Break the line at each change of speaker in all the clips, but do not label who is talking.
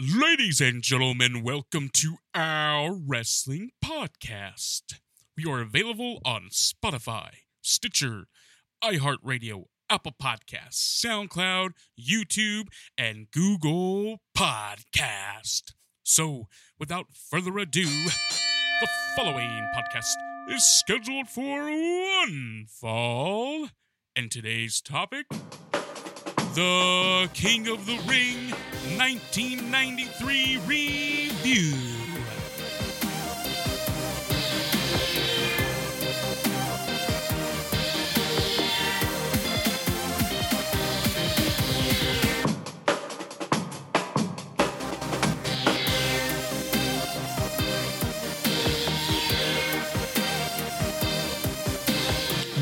Ladies and gentlemen, welcome to our wrestling podcast. We are available on Spotify, Stitcher, iHeartRadio, Apple Podcasts, SoundCloud, YouTube, and Google Podcast. So, without further ado, the following podcast is scheduled for one fall. And today's topic the King of the Ring 1993 review.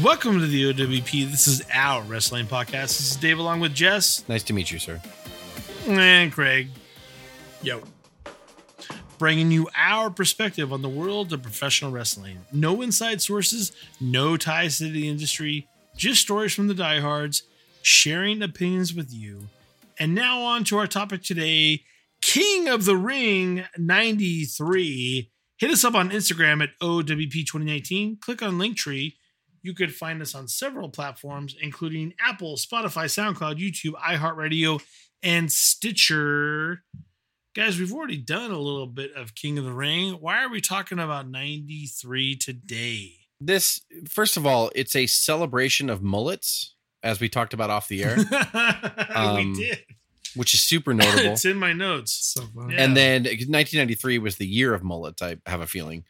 Welcome to the OWP. This is our wrestling podcast. This is Dave along with Jess
Nice to meet you, sir.
and Craig. Yo. Bringing you our perspective on the world of professional wrestling. No inside sources, no ties to the industry, just stories from the diehards, sharing opinions with you. And now on to our topic today King of the Ring 93. Hit us up on Instagram at OWP2019. Click on Linktree. You could find us on several platforms, including Apple, Spotify, SoundCloud, YouTube, iHeartRadio, and Stitcher. Guys, we've already done a little bit of King of the Ring. Why are we talking about 93 today?
This, first of all, it's a celebration of mullets, as we talked about off the air, Um,
we did.
which is super notable.
it's in my notes.
So funny.
Yeah.
And then 1993 was the year of mullets, I have a feeling.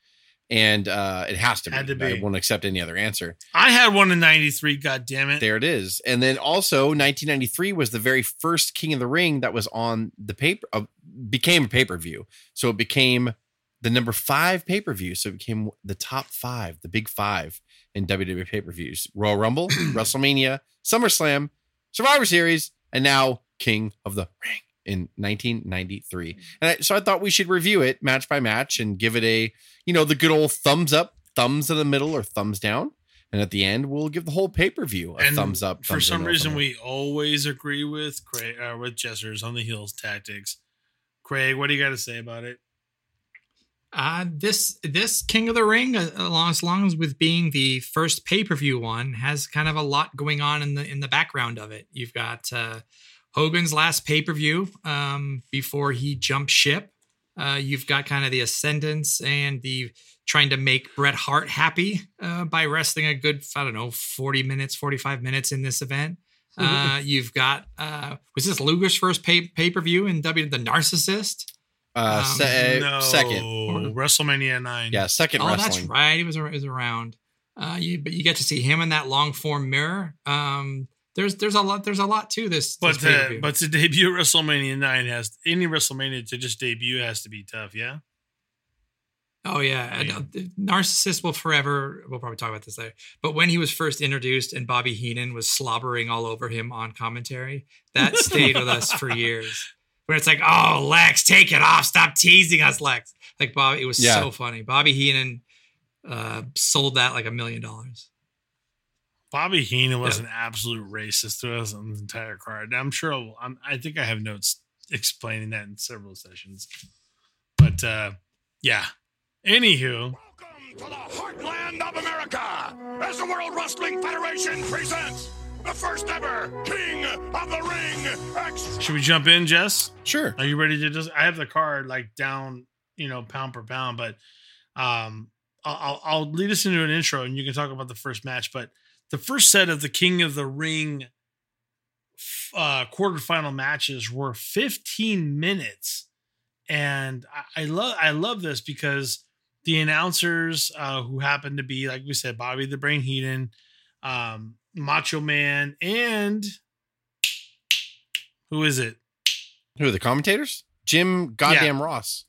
And uh, it has to be.
To
I won't accept any other answer.
I had one in 93, God damn it.
There it is. And then also 1993 was the very first King of the Ring that was on the paper, uh, became a pay per view. So it became the number five pay per view. So it became the top five, the big five in WWE pay per views Royal Rumble, WrestleMania, SummerSlam, Survivor Series, and now King of the Ring in 1993. And I, so I thought we should review it match by match and give it a, you know, the good old thumbs up, thumbs in the middle, or thumbs down. And at the end, we'll give the whole pay per view a
And
thumbs up.
For some reason, we always agree with Craig, uh, with Jessers on the heels tactics. Craig, what do you got to say about it?
Uh, this this King of the Ring, uh, along as long as with being the first pay per view one, has kind of a lot going on in the in the background of it. You've got uh, Hogan's last pay per view um, before he jumped ship. Uh, you've got kind of the ascendance and the trying to make Bret Hart happy uh, by wrestling a good I don't know forty minutes, forty five minutes in this event. Uh, you've got uh, was this Luger's first pay pay per view in W the Narcissist?
uh,
um,
se-
no,
second.
WrestleMania 9.
Yeah, second
Oh,
wrestling.
that's right. He was, ar- was around. Uh, you, but you get to see him in that long form mirror. Um, there's there's a lot there's a lot to this.
But
this
to,
pay-per-view.
but to debut WrestleMania 9 has any WrestleMania to just debut has to be tough, yeah?
oh yeah,
I
and, uh, narcissist will forever. We'll probably talk about this later. But when he was first introduced and Bobby Heenan was slobbering all over him on commentary, that stayed with us for years. Where it's like, oh Lex, take it off, stop teasing us, Lex. Like Bobby, it was
Yeah.
so funny. Bobby Heenan uh, sold that like a million dollars.
Bobby Heenan was
Yeah.
an absolute racist to us on the entire card. I'm sure I'll- I'm, I think I have notes explaining that in several sessions. But uh, yeah. Anywho,
Welcome to the heartland of America as the World Wrestling Federation presents the first ever King of the Ring Extra.
should we jump in, Jess?
Sure.
Are you ready to just? I have the card like down, you know, pound per pound, but um, I'll, I'll I'll lead us into an intro, and you can talk about the first match. But the first set of the King of the Ring uh, quarterfinal matches were 15 minutes, and I, I love I love this because the announcers uh, who happen to be like we said, Bobby the Brain Heenan, um, Macho Man, and who is it?
Who are the commentators? Jim Goddamn Ross.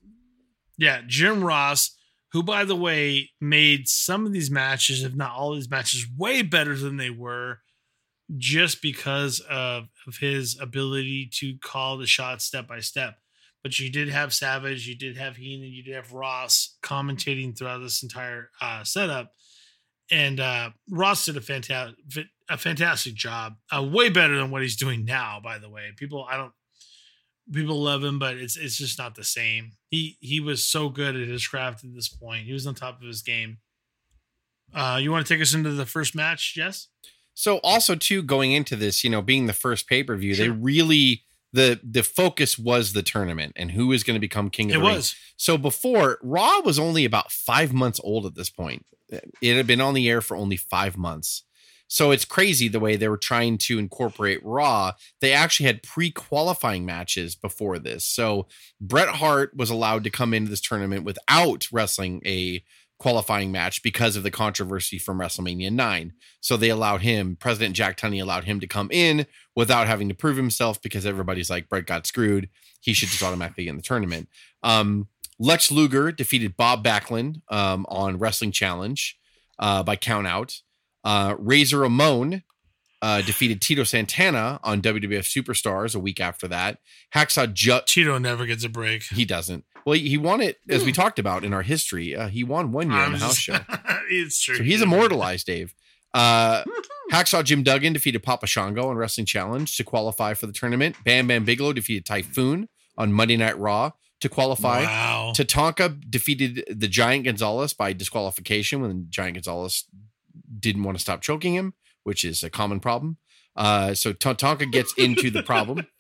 Yeah, Jim Ross, who by the way made some of these matches, if not all these matches, way better than they were, just because of of his ability to call the shots step by step. But you did have Savage, you did have Heenan, you did have Ross commentating throughout this entire uh, setup, and uh, Ross did a fantastic a fantastic job, uh, way better than what he's doing now. By the way, people, I don't people love him, but it's it's just not the same. He he was so good at his craft at this point. He was on top of his game. Uh, you want to take us into the first match, Jess?
So also too going into this, you know, being the first pay per view, they really the the focus was the tournament and who is going to become king of
It
the ring.
was.
So before Raw was only about five months old at this point. It had been on the air for only five months. So it's crazy the way they were trying to incorporate Raw. They actually had pre-qualifying matches before this. So Bret Hart was allowed to come into this tournament without wrestling a qualifying match because of the controversy from WrestleMania 9. So they allowed him, President Jack Tunney allowed him to come in without having to prove himself because everybody's like, Bret got screwed. He should just automatically get in the tournament. Um, Lex Luger defeated Bob Backlund um, on Wrestling Challenge uh, by count out. Uh, Razor Ramon uh, defeated Tito Santana on WWF Superstars a week after that. Hacksaw Jut
Cheeto never gets a break.
he doesn't. Well, he won it as we talked about in our history. Uh, he won one year on
I'm
the house show.
it's true.
So he's immortalized, Dave. Uh, Hacksaw Jim Duggan defeated Papa Shango on Wrestling Challenge to qualify for the tournament. Bam Bam Bigelow defeated Typhoon on Monday Night Raw to qualify.
Wow.
Tatanka defeated the Giant Gonzalez by disqualification when Giant Gonzalez didn't want to stop choking him, which is a common problem. Uh, so Tatanka gets into the problem.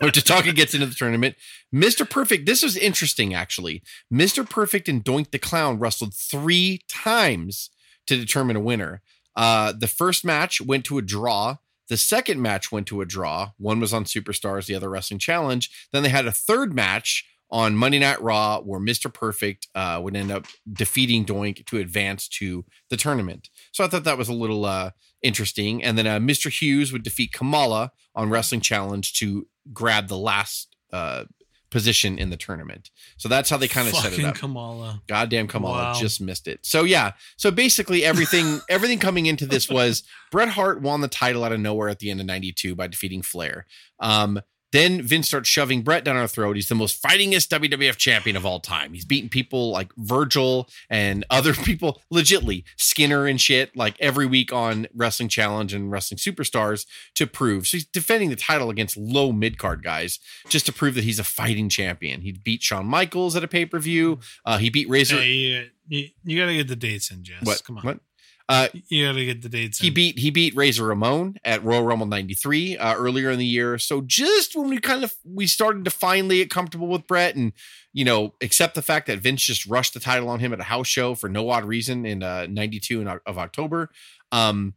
Or Tatanka gets into the tournament. Mr. Perfect, this was interesting actually. Mr. Perfect and Doink the Clown wrestled three times to determine a winner. Uh, the first match went to a draw. The second match went to a draw. One was on Superstars, the other Wrestling Challenge. Then they had a third match on Monday Night Raw where Mr. Perfect uh, would end up defeating Doink to advance to the tournament. So I thought that was a little uh, interesting. And then uh, Mr. Hughes would defeat Kamala on Wrestling Challenge to grab the last uh, position in the tournament. So that's how they kind of set it up.
Kamala.
Goddamn Kamala
Wow.
just missed it. So yeah. So basically everything everything coming into this was Bret Hart won the title out of nowhere at the end of 92 by defeating Flair. Um then Vince starts shoving Bret down our throat. He's the most fightingest WWF champion of all time. He's beaten people like Virgil and other people, legitly Skinner and shit, like every week on Wrestling Challenge and Wrestling Superstars to prove. So he's defending the title against low mid card guys just to prove that he's a fighting champion. He beat Shawn Michaels at a pay per view. Uh, he beat Razor.
Hey, you, you, you got to get the dates in, Jess.
what?
Come on.
What? Uh,
You got to get the dates
he
in.
beat he beat Razor Ramon at Royal Rumble '93 uh, earlier in the year. So just when we kind of we started to finally get comfortable with Bret and you know accept the fact that Vince just rushed the title on him at a house show for no odd reason in uh, '92 in, of October. Um,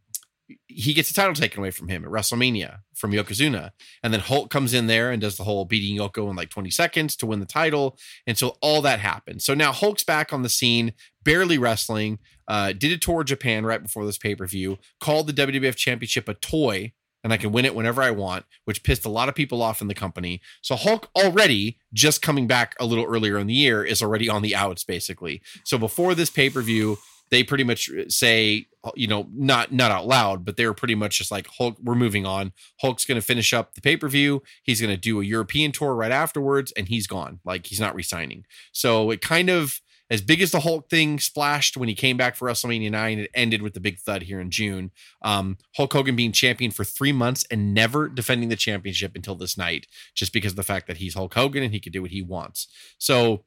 he gets the title taken away from him at WrestleMania from Yokozuna. And then Hulk comes in there and does the whole beating Yoko in like 20 seconds to win the title. And so all that happened. So now Hulk's back on the scene, barely wrestling, uh, did a tour of Japan right before this pay per view, called the WWF Championship a toy. And I can win it whenever I want, which pissed a lot of people off in the company. So Hulk already just coming back a little earlier in the year is already on the outs, basically. So before this pay per view, they pretty much say, you know, not not out loud, but they were pretty much just like Hulk. We're moving on. Hulk's going to finish up the pay per view. He's going to do a European tour right afterwards, and he's gone. Like he's not resigning. So it kind of as big as the Hulk thing splashed when he came back for WrestleMania nine. It ended with the big thud here in June. Um, Hulk Hogan being champion for three months and never defending the championship until this night, just because of the fact that he's Hulk Hogan and he can do what he wants. So.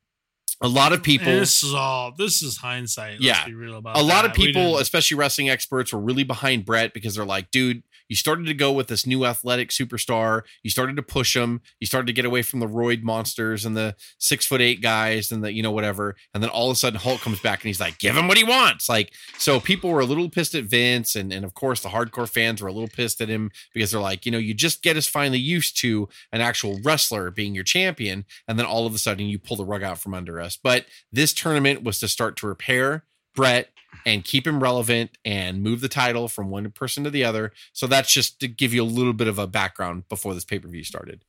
A lot of people,
This is all. This is hindsight. Let's
Yeah.
be real about
a lot of
that.
People, especially wrestling experts, were really behind Bret because they're like, dude, you started to go with this new athletic superstar. You started to push him. You started to get away from the roid monsters and the six foot eight guys and the, you know, whatever. And then all of a sudden Hulk comes back and he's like, give him what he wants. Like, so people were a little pissed at Vince. And, and of course, the hardcore fans were a little pissed at him because they're like, you know, you just get us finally used to an actual wrestler being your champion. And then all of a sudden you pull the rug out from under us. But this tournament was to start to repair Bret and keep him relevant and move the title from one person to the other. So that's just to give you a little bit of a background before this pay per view started.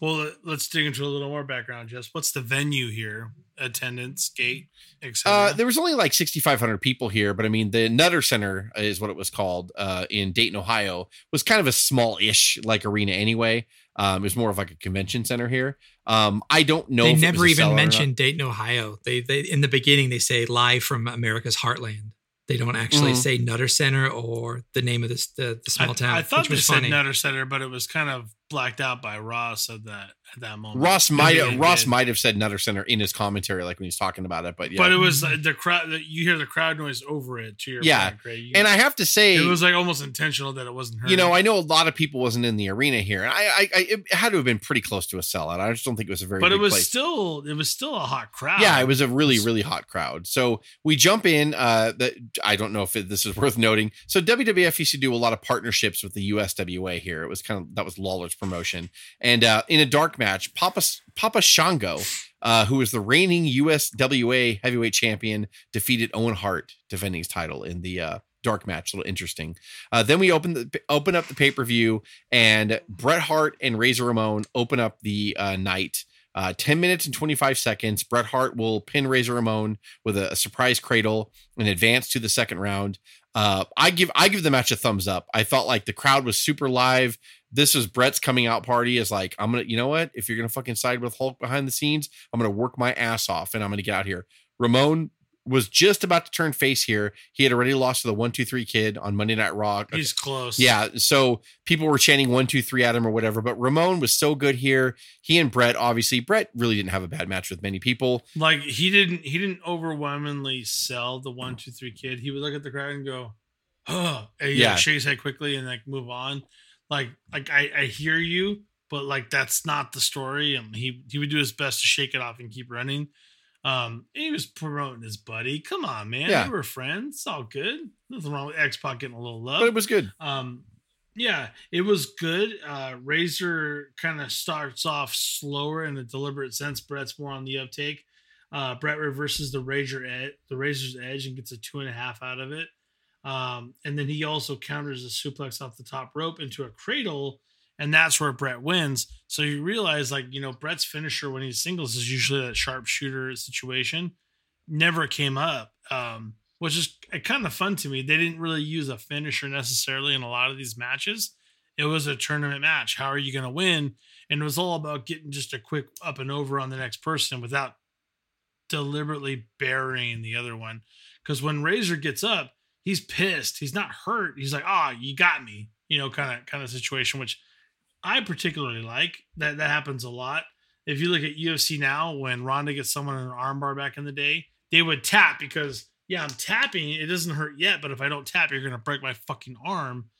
well, let's dig into a little more background. Jess, what's the venue here? Attendance, gate, etc.
Uh, there was only like 6,500 people here, but I mean, the Nutter Center is what it was called uh, in Dayton, Ohio, was kind of a small ish like arena anyway. Um, it was more of like a convention center here. Um, I don't know.
they
if it
never
was a
even
sellout or not.
mentioned Dayton, Ohio. They they in the beginning they say live from America's heartland. They don't actually
Mhm.
say Nutter Center or the name of this the, the small
I,
town.
I thought
which
they
was
said
funny.
Nutter Center, but it was kind of blacked out by Raw. Said that at that moment.
Ross might
Really
Ross
did.
might have said Nutter Center in his commentary, like when he's talking about it. But yeah,
But it was uh, the crowd. You hear the crowd noise over it. To your
Yeah.
point. You-
and I have to say,
it was like almost intentional that it wasn't heard.
you know, I know a lot of people wasn't in the arena here, and I, I, I it had to have been pretty close to a sellout. I just don't think it was a very,
but it was
place.
still it was still a hot crowd.
Yeah, it was a really, really hot crowd. So we jump in. Uh, that I don't know if it, this is worth noting. So WWF used to do a lot of partnerships with the USWA here. It was kind of that was Lawler's promotion, and uh, in a dark match, Papa Papa Shango, uh, who was the reigning USWA heavyweight champion, defeated Owen Hart, defending his title in the uh, dark match. A little interesting. Uh, then we open the open up the pay per view, and Bret Hart and Razor Ramon open up the uh, night. Uh, 10 minutes and 25 seconds. Bret Hart will pin Razor Ramon with a, a surprise cradle and advance to the second round. Uh, I give I give the match a thumbs up. I felt like the crowd was super live. This was Bret's coming out party. Is like I'm gonna, you know what? If you're gonna fucking side with Hulk behind the scenes, I'm gonna work my ass off and I'm gonna get out here. Ramon was just about to turn face here. He had already lost to the one two three kid on Monday Night Raw.
he's close.
Yeah, so people were chanting one, two, three at him or whatever. But Ramon was so good here. He and Bret, obviously, Bret really didn't have a bad match with many people.
like he didn't he didn't overwhelmingly sell the one two three kid. He would look at the crowd and go, "Oh," and
Yeah.
like, shake his head quickly and like move on. Like like I I hear you, but like that's not the story. And he he would do his best to shake it off and keep running. Um, he was promoting his buddy. Come on, man.
Yeah.
They were friends. It's all good. Nothing wrong with X Pac getting a little love.
But it was good.
Um, yeah, it was good. Uh, Razor kind of starts off slower in a deliberate sense. Bret's more on the uptake. Uh, Bret reverses the Razor ed- the Razor's edge and gets a two and a half out of it. Um, and then he also counters a suplex off the top rope into a cradle, and that's where Bret wins. So you realize, like you know, Bret's finisher when he singles is usually that sharpshooter situation. Never came up. Um, which is kind of fun to me. They didn't really use a finisher necessarily in a lot of these matches. It was a tournament match. How are you going to win? And it was all about getting just a quick up and over on the next person without deliberately burying the other one. Because when Razor gets up, he's pissed. He's not hurt. He's like, "Ah, you got me," you know, kind of kind of situation, which I particularly like. That that happens a lot. If you look at UFC now, when Ronda gets someone in an armbar back in the day, they would tap because yeah, I'm tapping. It doesn't hurt yet, but if I don't tap, you're gonna break my fucking arm.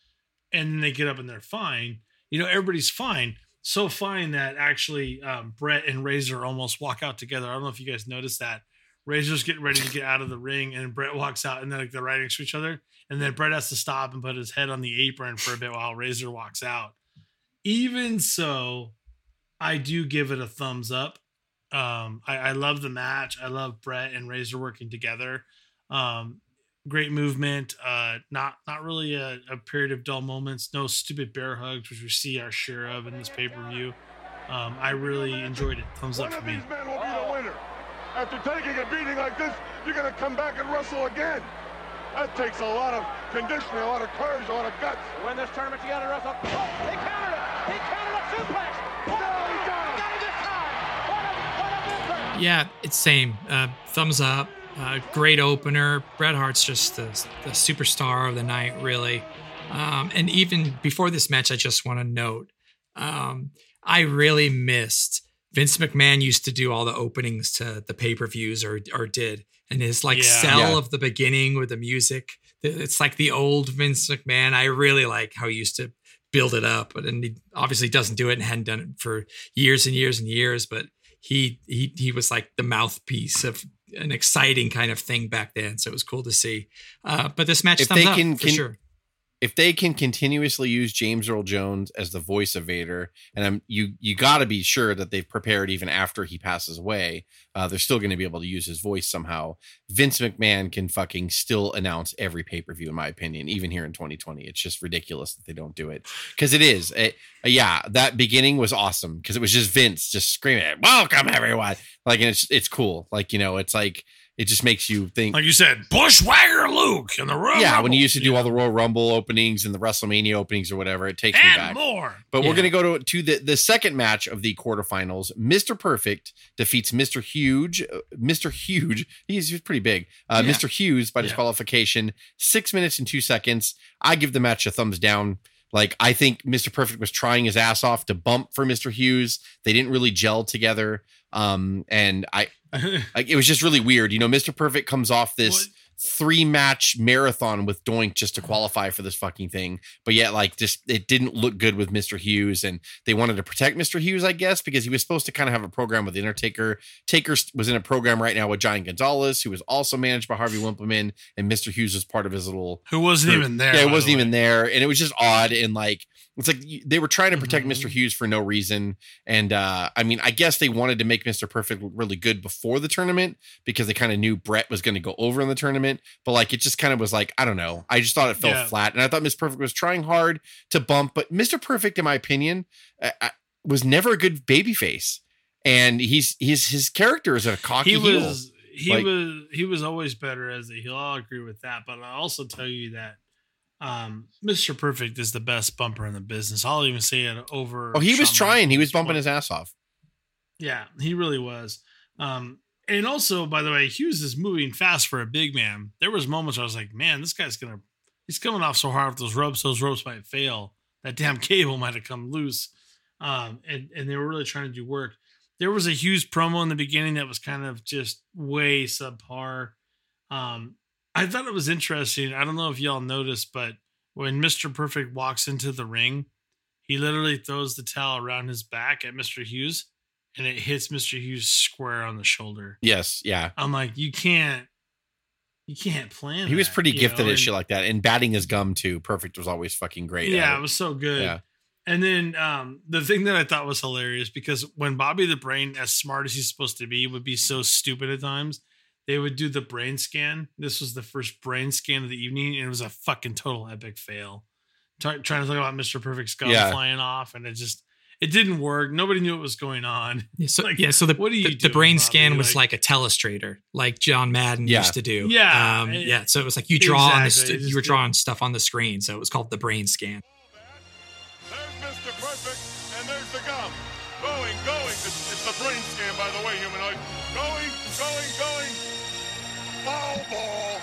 And then they get up and they're fine. You know, everybody's fine. So fine that actually um, Bret and Razor almost walk out together. I don't know if you guys noticed that. Razor's getting ready to get out of the ring, and Bret walks out, and then like they're right next to each other. And then Bret has to stop and put his head on the apron for a bit while Razor walks out. Even so, I do give it a thumbs up. Um, I, I love the match. I love Bret and Razor working together. Um, great movement. Uh, not not really a, a period of dull moments. No stupid bear hugs, which we see our share of in this pay per view. Um, I really enjoyed it. Thumbs up
One
for
of
me.
these men will be the winner. After taking a beating like this, you're going to come back and wrestle again. That takes a lot of conditioning, a lot of courage, a lot of guts.
Win this tournament, you gotta wrestle. Oh, he countered it. He countered a suplex. He got it. Got it this time. What a, what a victory.
Yeah, it's same. Uh, thumbs up. Uh, great opener. Bret Hart's just the, the superstar of the night, really. Um, and even before this match, I just want to note um, I really missed Vince McMahon used to do all the openings to the pay per views or or did, and his like
Yeah.
sell
Yeah.
of the beginning with the music. It's like the old Vince McMahon. I really like how he used to build it up, but and he obviously doesn't do it and hadn't done it for years and years and years. But he he he was like the mouthpiece of an exciting kind of thing back then. So it was cool to see. Uh, but this match
If
thumbs
they
up
can-
for
can-
sure.
If they can continuously use James Earl Jones as the voice of Vader, and I'm you you got to be sure that they've prepared even after he passes away. Uh, they're still going to be able to use his voice somehow. Vince McMahon can fucking still announce every pay per view, in my opinion, even here in 2020. It's just ridiculous that they don't do it because it is. It, yeah, that beginning was awesome because it was just Vince just screaming, "Welcome everyone!" Like, and it's it's cool. Like you know, it's like it just makes you think.
Like you said, Bushwhacker Luke in the room.
yeah, when you used to do all the Royal Rumble openings and the WrestleMania openings or whatever, it takes me
and
back.
more.
But we're going to go to, to the, the second match of the quarterfinals. Mr. Perfect defeats Mr. Huge. uh, Mr. Huge, he's, he's pretty big. Uh,
Yeah.
Mr. Hughes by
Yeah.
disqualification, six minutes and two seconds. I give the match a thumbs down. Like I think Mr. Perfect was trying his ass off to bump for Mr. Hughes. They didn't really gel together. Um, and I like it was just really weird. You know, Mr. Perfect comes off this
What-
three match marathon with Doink just to qualify for this fucking thing. But yet, like, just it didn't look good with Mr. Hughes, and they wanted to protect Mr. Hughes, I guess, because he was supposed to kind of have a program with the Undertaker. Taker was in a program right now with Giant Gonzalez, who was also managed by Harvey Wippleman, and Mr. Hughes was part of his little
Who wasn't
group.
even there.
Yeah, it wasn't
the
even there, and it was just odd and like it's like they were trying to protect
Mhm.
Mr. Hughes for no reason. And uh I mean, I guess they wanted to make Mr. Perfect really good before the tournament because they kind of knew Bret was going to go over in the tournament. But like, it just kind of was like I don't know. I just thought it fell
Yeah.
flat, and I thought Mr. Perfect was trying hard to bump, but Mr. Perfect, in my opinion, I, I, was never a good baby face. And he's he's his character is a cocky
He
heel.
was he
Like-
was he was always better as a heel. I'll agree with that. But I'll also tell you that um, Mr. Perfect is the best bumper in the business. I'll even say it over.
Oh, he was trying. He was bumping his ass off.
Yeah, he really was. Um, and also, by the way, Hughes is moving fast for a big man. There was moments I was like, man, this guy's gonna he's coming off so hard with those ropes, those ropes might fail. That damn cable might have come loose. Um, and, and they were really trying to do work. There was a Hughes promo in the beginning that was kind of just way subpar. Um, I thought it was interesting. I don't know if y'all noticed, but when Mr. Perfect walks into the ring, he literally throws the towel around his back at Mr. Hughes and it hits Mr. Hughes square on the shoulder.
Yes, yeah.
I'm like, you can't, you can't plan.
He was
that,
pretty gifted
know?
at
And-
shit like that, and batting his gum too. Perfect was always fucking great.
Yeah,
it.
it was so good.
Yeah.
And then um, the thing that I thought was hilarious because when Bobby the Brain, as smart as he's supposed to be, would be so stupid at times, they would do the brain scan. This was the first brain scan of the evening, and it was a fucking total epic fail. Try, trying to talk about Mr. Perfect's gum
Yeah.
flying off, and it just it didn't work. Nobody knew what was going on.
Yeah, so,
Like,
yeah, so the,
what are you
the, the
doing,
brain
Bobby?
scan was
Like-
like, a telestrator, like John Madden
Yeah.
used to do.
Yeah,
um,
it-
yeah. So it was like you draw on this,
Exactly, it
you were
just-
drawing stuff on the screen, so it was called the brain scan.
There's Mr. Perfect, and there's the gum. Going, going. It's, it's the brain scan, by the way, humanoid. Going, going, going. Foul ball.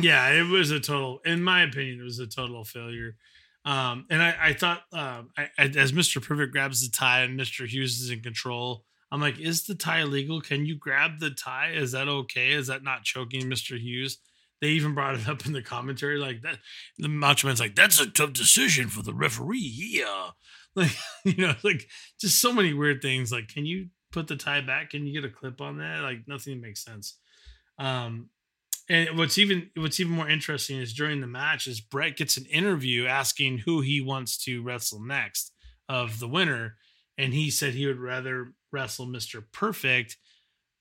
Yeah, it was a total. In my opinion, it was a total failure. Um, and I, I thought, um, I, as Mr. Perfect grabs the tie and Mr. Hughes is in control, I'm like, is the tie legal? Can you grab the tie? Is that okay? Is that not choking Mr. Hughes? They even brought it up in the commentary, like that. The Macho Man's like, that's a tough decision for the referee. Yeah, like you know, like just so many weird things. Like, can you put the tie back? Can you get a clip on that? Like, nothing makes sense. Um, and what's even what's even more interesting is during the match is Bret gets an interview asking who he wants to wrestle next of the winner, and he said he would rather wrestle Mister Perfect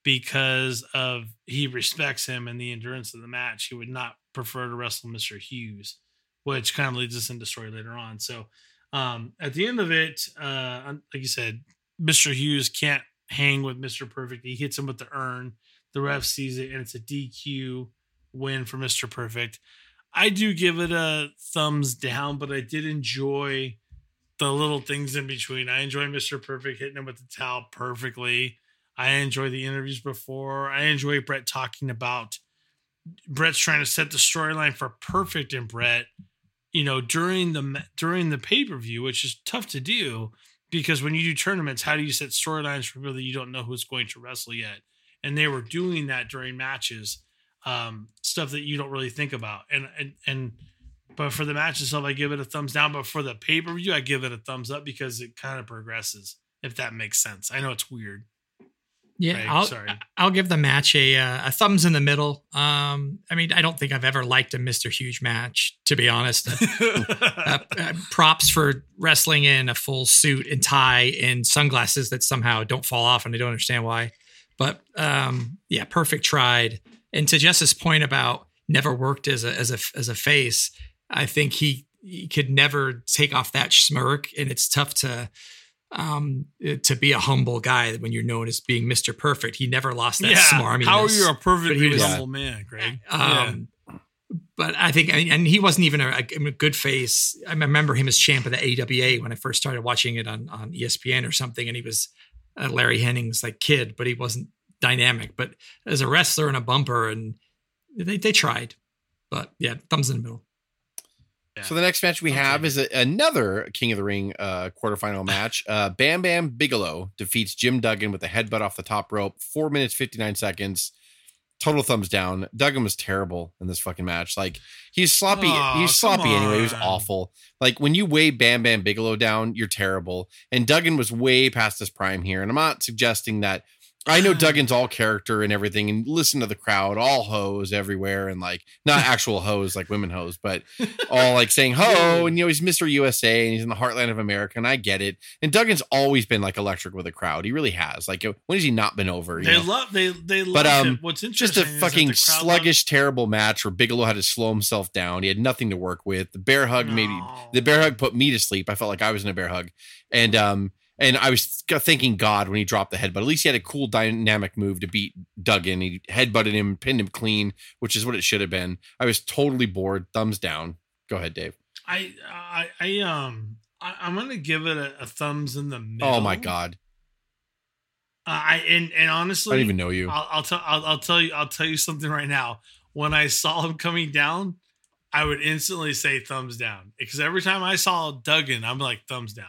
because of he respects him and the endurance of the match. He would not prefer to wrestle Mister Hughes, which kind of leads us into story later on. So um, at the end of it, uh, like you said, Mister Hughes can't hang with Mister Perfect. He hits him with the urn. The ref sees it and it's a DQ win for Mr. Perfect. I do give it a thumbs down, but I did enjoy the little things in between. I enjoy Mr. Perfect hitting him with the towel perfectly. I enjoy the interviews before. I enjoy Bret talking about Bret's trying to set the storyline for Perfect and Bret, you know, during the during the pay per view, which is tough to do because when you do tournaments, how do you set storylines for people that you don't know who's going to wrestle yet? And they were doing that during matches, um, stuff that you don't really think about. And and and but for the match itself, I give it a thumbs down. But for the pay per view, I give it a thumbs up because it kind of progresses. If that makes sense, I know it's weird.
Yeah,
Craig,
I'll,
sorry.
I'll give the match a uh, a thumbs in the middle. Um, I mean, I don't think I've ever liked a Mister Huge match, to be honest. uh, uh, props for wrestling in a full suit and tie and sunglasses that somehow don't fall off, and I don't understand why. But um, yeah, perfect tried. And to Jess's point about never worked as a as a as a face, I think he he could never take off that smirk, and it's tough to um to be a humble guy when you're known as being Mr. Perfect. He never lost that
yeah.
smarminess.
How are you a
but
perfectly
he was-
humble man, Greg? Yeah.
Um, But I think, and he wasn't even a, a good face. I remember him as champ of the AWA when I first started watching it on, on ESPN or something, and he was a Larry Hennig's like kid, but he wasn't dynamic. But as a wrestler and a bumper, and they they tried, but yeah, thumbs in the middle.
So the next match we
I'll
have is a, another King of the Ring uh, quarterfinal match. Uh, Bam Bam Bigelow defeats Jim Duggan with a headbutt off the top rope. Four minutes fifty nine seconds. Total thumbs down. Duggan was terrible in this fucking match. Like he's sloppy.
Aw,
he's sloppy anyway. He was awful. Like when you weigh Bam Bam Bigelow down, you're terrible. And Duggan was way past his prime here. And I'm not suggesting that. I know Duggan's all character and everything, and listen to the crowd, all hoes everywhere, and like not actual hoes like women hoes, but all like saying ho, and you know he's Mr. USA and he's in the heartland of America, and I get it. And Duggan's always been like electric with a crowd. He really has. Like when has he not been over?
They
know?
love they they love
But, um,
him. What's interesting? just a
fucking sluggish, terrible match where Bigelow had to slow himself down. He had nothing to work with. The bear hug
loves-
maybe the bear hug put me to sleep. I felt like I was in a bear hug, and um, and I was thanking God when he dropped the head, but at least he had a cool dynamic move to beat Duggan. He headbutted him, pinned him clean, which is what it should have been. I was totally bored. Thumbs down. Go ahead, Dave.
I I I um I, I'm gonna give it a, a thumbs in the middle.
Oh my God,
Uh, I and and honestly, I
don't even know you.
I'll, I'll tell I'll, I'll tell you I'll tell you something right now. When I saw him coming down, I would instantly say thumbs down because every time I saw Duggan, I'm like thumbs down.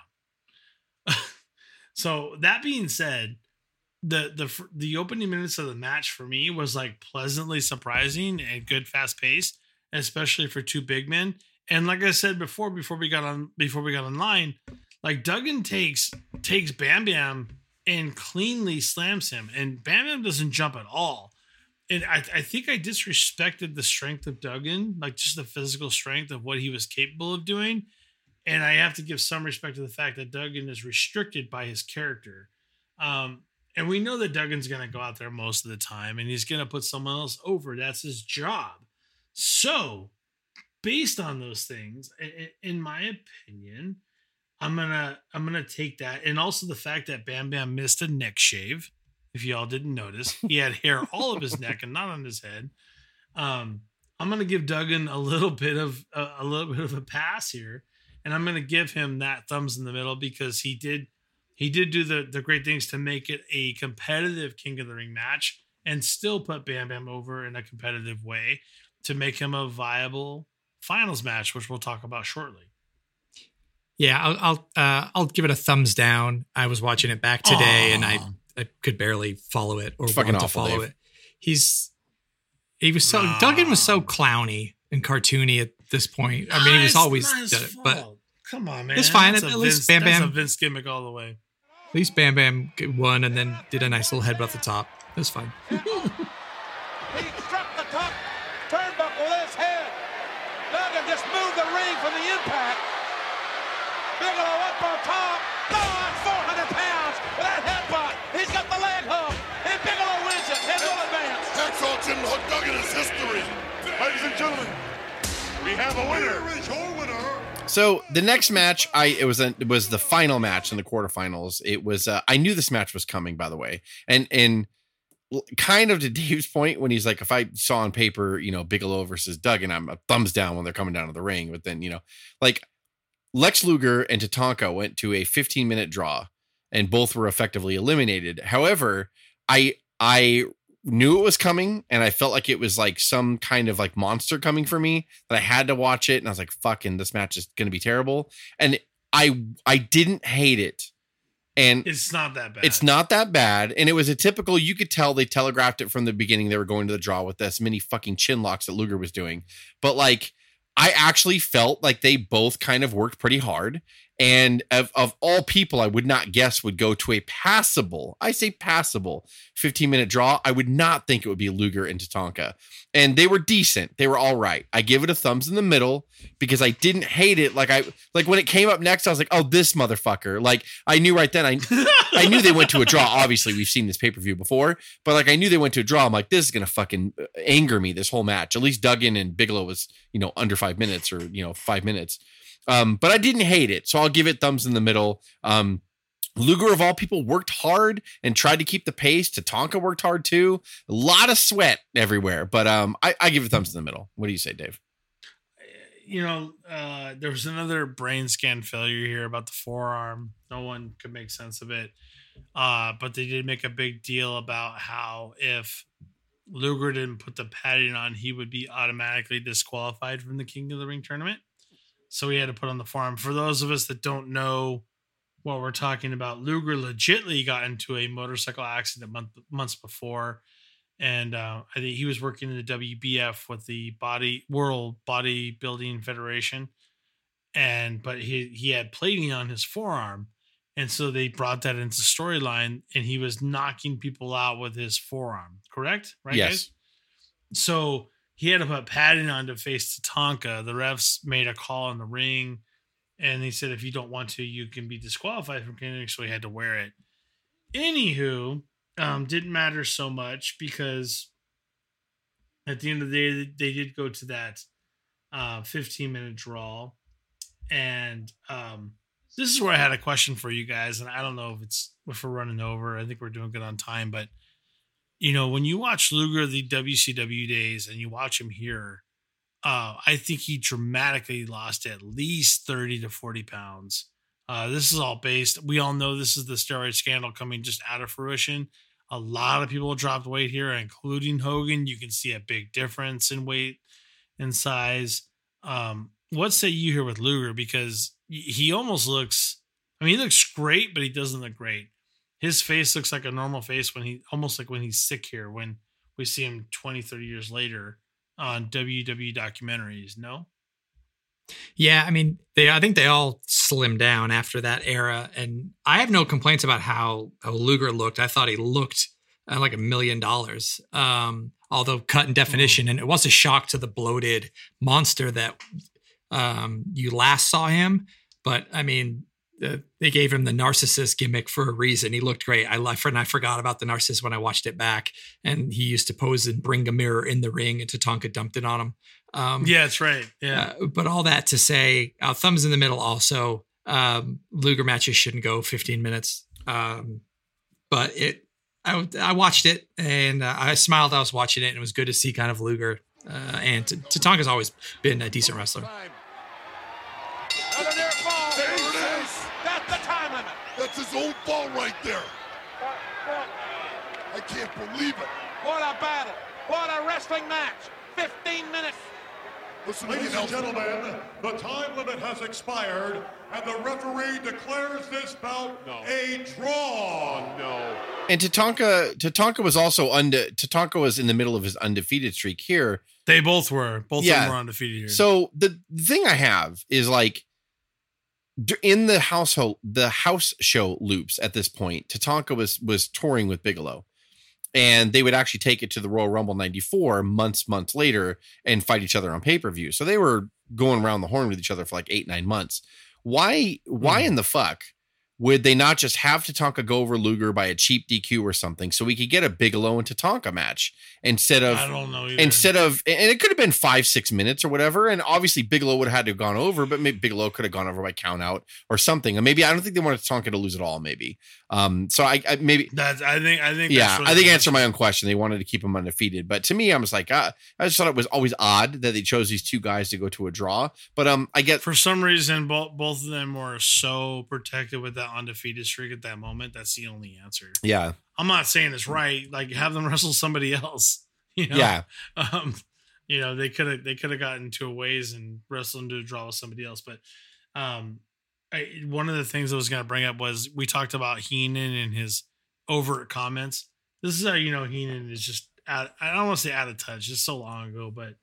So that being said, the the the opening minutes of the match for me was like pleasantly surprising and good fast pace, especially for two big men. And like I said before, before we got on before we got online, like Duggan takes takes Bam Bam and cleanly slams him, and Bam Bam doesn't jump at all. And I, I think I disrespected the strength of Duggan, like just the physical strength of what he was capable of doing. And I have to give some respect to the fact that Duggan is restricted by his character. Um, and we know that Duggan's going to go out there most of the time and he's going to put someone else over. That's his job. So, based on those things, in my opinion, I'm gonna I'm gonna take that, and also the fact that Bam Bam missed a neck shave. If y'all didn't notice, he had hair all of his neck and not on his head. Um, I'm gonna give Duggan a little bit of a, a little bit of a pass here, and I'm gonna give him that thumbs in the middle because he did he did do the the great things to make it a competitive King of the Ring match and still put Bam Bam over in a competitive way to make him a viable finals match, which we'll talk about shortly.
Yeah, I'll I'll, uh, I'll give it a thumbs down. I was watching it back today, and I I could barely follow it or
It's fucking
want to follow
Dave.
it. He's he was so
Nah.
Duggan was so clowny and cartoony at this point. I mean, he was always
not his
did it, but
fault. Come on, man,
It's fine.
That's
At- at least
Vince-
Bam
that's
Bam-
a Vince gimmick all the way.
at least Bam Bam won and then did a nice little headbutt at the top. It was fine.
He struck the top turnbuckle with his head. Duggan just moved the ring from the impact. Bigelow up on top. That's 400 pounds with that headbutt. He's got the leg hook. And Bigelow wins it and will advance.
Hacksaw Jim Hook Duggan is history. Ladies and gentlemen, we have a winner. Here is your winner.
So the next match, I it was a, it was the final match in the quarterfinals. It was uh, I knew this match was coming, by the way, and and kind of to Dave's point when he's like, if I saw on paper, you know, Bigelow versus Duggan, I'm a thumbs down when they're coming down to the ring. But then you know, like Lex Luger and Tatanka went to a 15 minute draw, and both were effectively eliminated. However, I I knew it was coming and I felt like it was like some kind of like monster coming for me that I had to watch it and I was like fucking this match is going to be terrible. And I I didn't hate it. And
It's not that bad.
it's not that bad and it was a typical you could tell they telegraphed it from the beginning they were going to the draw with this many fucking chin locks that Luger was doing. But like I actually felt like they both kind of worked pretty hard and of, of all people I would not guess would go to a passable I say passable 15 minute draw I would not think it would be Luger and Tatanka and they were decent they were all right I give it a thumbs in the middle because I didn't hate it like I like when it came up next I was like oh this motherfucker like I knew right then I I knew they went to a draw. Obviously, we've seen this pay per view before, but like I knew they went to a draw. I'm like, this is gonna fucking uh, anger me this whole match. At least Duggan and Bigelow was you know under five minutes or you know five minutes. Um, but I didn't hate it, so I'll give it thumbs in the middle. Um, Luger of all people worked hard and tried to keep the pace. Tatanka worked hard too. A lot of sweat everywhere, but um, I, I give it thumbs in the middle. What do you say, Dave?
you know, uh, there was another brain scan failure here about the forearm. No one could make sense of it. Uh, but they did make a big deal about how if Luger didn't put the padding on, he would be automatically disqualified from the King of the Ring tournament. So he had to put on the forearm. For those of us that don't know what we're talking about, Luger legitly got into a motorcycle accident month, months before, and uh, I think he was working in the WBF with the Body World Bodybuilding Federation, and but he he had plating on his forearm, and so they brought that into storyline, and he was knocking people out with his forearm. Correct? Right?
Yes.
guys? So he had to put padding on to face Tatanka. The refs made a call in the ring, and they said if you don't want to, you can be disqualified from continuing. So he had to wear it. Anywho, um, didn't matter so much because at the end of the day, they did go to that uh, 15 minute draw, and um, this is where I had a question for you guys, and I don't know if it's if we're running over. I think we're doing good on time, but you know, when you watch Luger the WCW days and you watch him here, uh, I think he dramatically lost at least 30 to 40 pounds. Uh, this is all based, we all know this is the steroid scandal coming just out of fruition. A lot of people dropped weight here, including Hogan. You can see a big difference in weight and size. Um, what say you here with Luger? Because he almost looks, I mean, he looks great, but he doesn't look great his face looks like a normal face when he almost like when he's sick here when we see him 20 30 years later on wwe documentaries no
Yeah, I mean, they I think they all slimmed down after that era, and I have no complaints about how, how Luger looked. I thought he looked uh, like a million dollars, um, although cut in definition, and it was a shock to the bloated monster that um, you last saw him. But I mean, the, they gave him the narcissist gimmick for a reason. He looked great. I left and I forgot about the narcissist when I watched it back, and he used to pose and bring a mirror in the ring, and Tatanka dumped it on him. Um,
yeah that's right yeah
uh, but all that to say, uh, thumbs in the middle. Also, um, Luger matches shouldn't go 15 minutes. Um, but it, I, I watched it and uh, I smiled. I was watching it, and it was good to see kind of Luger. Uh, and Tatanka's always been a decent wrestler.
That's
his own ball right there. I can't believe it.
What a battle. What a wrestling match. 15 minutes.
Listen,
Ladies and gentlemen, the time limit has expired, and the referee declares this bout a draw.
Oh, no.
And Tatanka, Tatanka was also under. Tatanka was in the middle of his undefeated streak here.
they both were both of them were undefeated here
So the thing I have is like d- in the household, the house show loops at this point. Tatanka was was touring with Bigelow, and they would actually take it to the Royal Rumble '94 months months later and fight each other on pay per view. So they were going around the horn with each other for like eight nine months. Why why
Hmm.
in the fuck? Would they not just have Tatanka go over Luger by a cheap DQ or something so we could get a Bigelow and Tatanka match instead of
i don't know either.
instead of and it could have been five six minutes or whatever and obviously bigelow would have had to have gone over but maybe bigelow could have gone over by count out or something and maybe i don't think they wanted tonka to lose it all maybe. Um so i, I maybe
that's i think i think
yeah
that's
i think answer my own question. They wanted to keep him undefeated but to me i was like uh, i just thought it was always odd that they chose these two guys to go to a draw but um i get
for some reason both both of them were so protected with that undefeated streak at that moment that's the only answer.
Yeah.
I'm not saying it's right like have them wrestle somebody else you know?
Yeah.
Um you know they could have they could have gotten to a ways and wrestled into a draw with somebody else but um I, one of the things i was going to bring up was we talked about heenan and his overt comments. This is how you know heenan is just out, i don't want to say out of touch it's so long ago but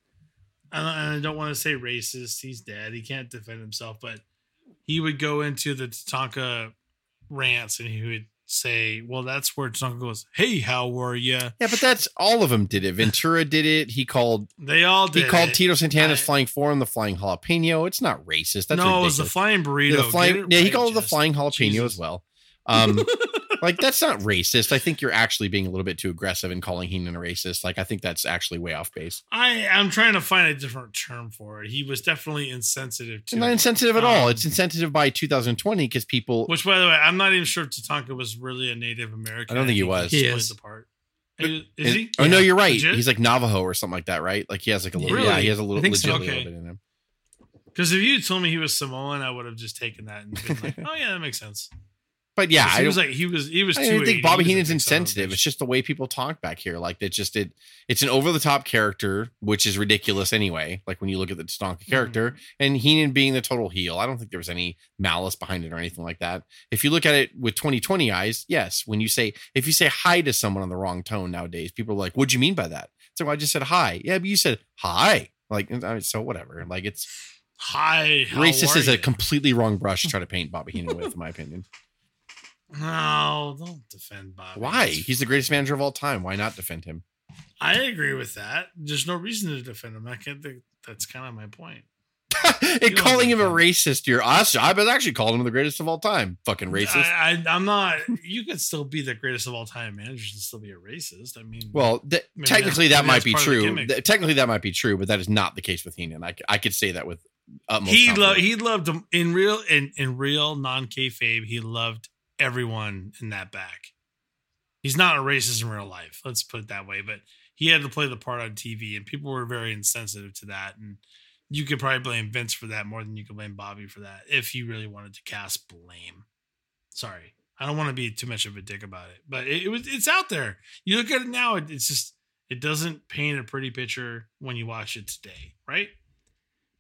I don't, I don't want to say racist he's dead he can't defend himself but he would go into the Tatanka rants and he would say well that's where Tatanka goes hey how are you
yeah but that's all of them did it ventura did it he called
they all did
he called
it.
tito santana's
I-
flying forearm the flying jalapeno it's not racist that's
no, it was the flying burrito.
Yeah, the flying, yeah, he called it the flying jalapeno
Jesus.
as well. Um, like that's not racist. I think you're actually being a little bit too aggressive in calling Heenan a racist. Like I think that's actually way off base.
I I'm trying to find a different term for it. He was definitely insensitive
It's
to
not
it.
insensitive at all.
Um,
It's insensitive by 2020 because people.
Which, by the way, I'm not even sure if Tatanka was really a Native American.
I don't think he was.
He
played
is.
the part. Is, is he?
Oh no, you're right.
Legit?
He's like Navajo or something like that, right? Like he has like a little.
Really?
Yeah, he has a little.
I think so.
legit little bit in him.
Because if you told me he was Samoan, I would have just taken that and been like, "Oh yeah, that makes sense."
But yeah, I
he was like he was he was.
I don't think Bobby Heenan's
big son of a
insensitive. It's just the way people talk back here. Like that, just it. It's an over the top character, which is ridiculous anyway. Like when you look at the Stonka
Mm-hmm.
character and Heenan being the total heel, I don't think there was any malice behind it or anything like that. If you look at it with 2020 eyes, yes. When you say if you say hi to someone on the wrong tone nowadays, people are like, "What'd you mean by that?" So I just said hi. Yeah, but you said hi. Like so, whatever. Like it's
Hi, how
racist is a completely wrong brush to try to paint Bobby Heenan with, in my opinion.
No, don't defend Bobby.
Why? He's the greatest manager of all time. Why not defend him?
I agree with that. There's no reason to defend him. I can't think that's kind of my point.
and calling him a racist, you're us. I was actually called him the greatest of all time. Fucking racist.
I, I'm not. You could still be the greatest of all time managers and still be a racist. I mean,
well, th- technically that might be true. Th- technically that might be true, but that is not the case with Heenan. I, I could say that with utmost.
he loved. He loved him in real in in real non kayfabe. He loved everyone in that back. He's not a racist in real life. Let's put it that way. But he had to play the part on TV, and people were very insensitive to that. And you could probably blame Vince for that more than you could blame Bobby for that, if you really wanted to cast blame. Sorry, I don't want to be too much of a dick about it, but it, it was it's out there. You look at it now, it, it's just it doesn't paint a pretty picture when you watch it today, right?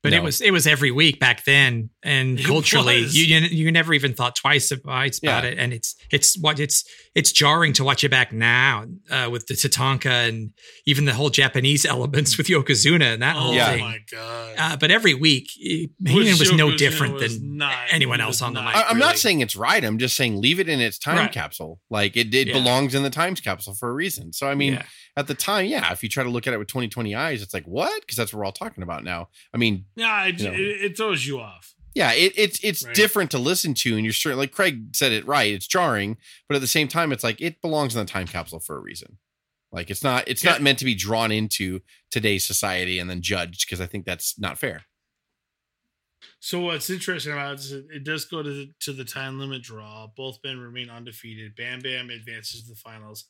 But it was it was every week back then, and
It
culturally,
was.
you, you you never even thought twice about about
Yeah.
it. And it's it's what it's it's jarring to watch it back now uh, with the Tatanka and even the whole Japanese elements with Yokozuna and that whole
Oh
Yeah.
thing.
my god!
Uh, but every week, Heenan was no different
was
than
not-
anyone else
was
on the
not.
mic.
I, I'm not saying it's right. I'm just saying leave it in its time
Right.
capsule. Like it, it
Yeah.
belongs in the times capsule for a reason. So I mean,
Yeah.
at the time, yeah. If you try to look at it with 2020 eyes, it's like what? Because that's what we're all talking about now. I mean,
Yeah, it,
you know.
it, it throws you off.
yeah, it, it's it's
Right.
different to listen to, and you're sure, like Craig said it right. It's jarring, but at the same time, it's like it belongs in the time capsule for a reason. Like it's not it's
Yeah.
not meant to be drawn into today's society and then judged because I think that's not fair.
So what's interesting about it is it, it does go to the, to the time limit draw. Both men remain undefeated. Bam Bam advances to the finals,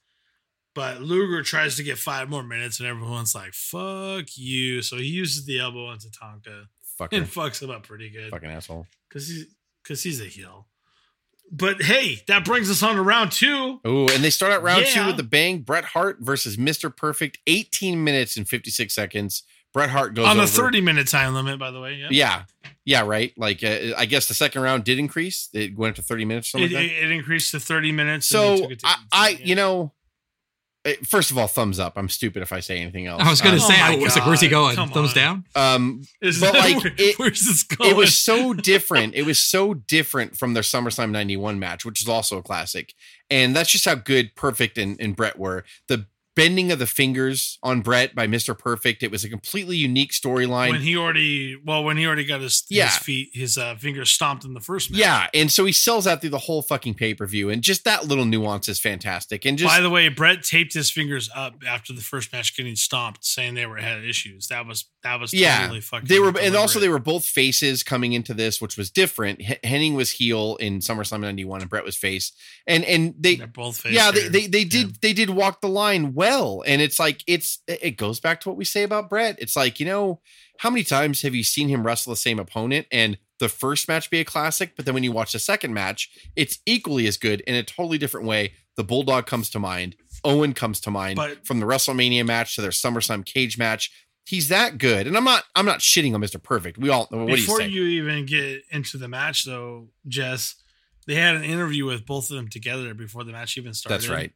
but Luger tries to get five more minutes, and everyone's like, "Fuck you!" So he uses the elbow on Tatanka
Fucker,
and fucks him up pretty good
fucking asshole.
because he's because he's a heel. But hey, that brings us on to round two.
Oh, and they start out round two with the bang. Bret Hart versus Mr. Perfect, 18 minutes and 56 seconds. Bret Hart goes
on the
over.
30 minute time limit, by the way. Yeah.
Yeah, yeah, right. Like uh, I guess the second round did increase. It went up to 30 minutes. or Something
It,
like that.
it, increased to 30 minutes.
So
took it to
I, I,
yeah.
you know, first of all, thumbs up. I'm stupid if I say anything else.
I was going
Um,
to
Oh
say,
my
I was like, "Where's he going?
come
Thumbs
on.
down."
Um,
Is
but, like,
where-
it-
where's this going?
it was so different. It was so different from their SummerSlam 91 match, which is also a classic. And that's just how good Perfect and, and Bret were. The bending of the fingers on Bret by Mr. Perfect, it was a completely unique storyline.
when he already well when he already got his
Yeah.
his feet his uh, fingers stomped in the first match.
yeah. And so he sells out through the whole fucking pay per view. And just that little nuance is fantastic. And just,
By the way, Bret taped his fingers up after the first match getting stomped, saying they were had issues. That was that was
Yeah,
fucking.
they were, and also they were both faces coming into this, which was different. H- Hennig was heel in SummerSlam '91, and Bret was face, and and they,
They're both face.
yeah, they they, they did
Yeah.
they did walk the line well, and it's like it's it goes back to what we say about Bret. It's like you know how many times have you seen him wrestle the same opponent and the first match be a classic, but then when you watch the second match, it's equally as good in a totally different way. The Bulldog comes to mind. Owen comes to mind
But-
from the WrestleMania match to their SummerSlam cage match. He's that good, and I'm not. I'm not shitting on Mr. Perfect. We all. What you
Before
say?
you even get into the match, though, Jess, they had an interview with both of them together before the match even started.
That's right.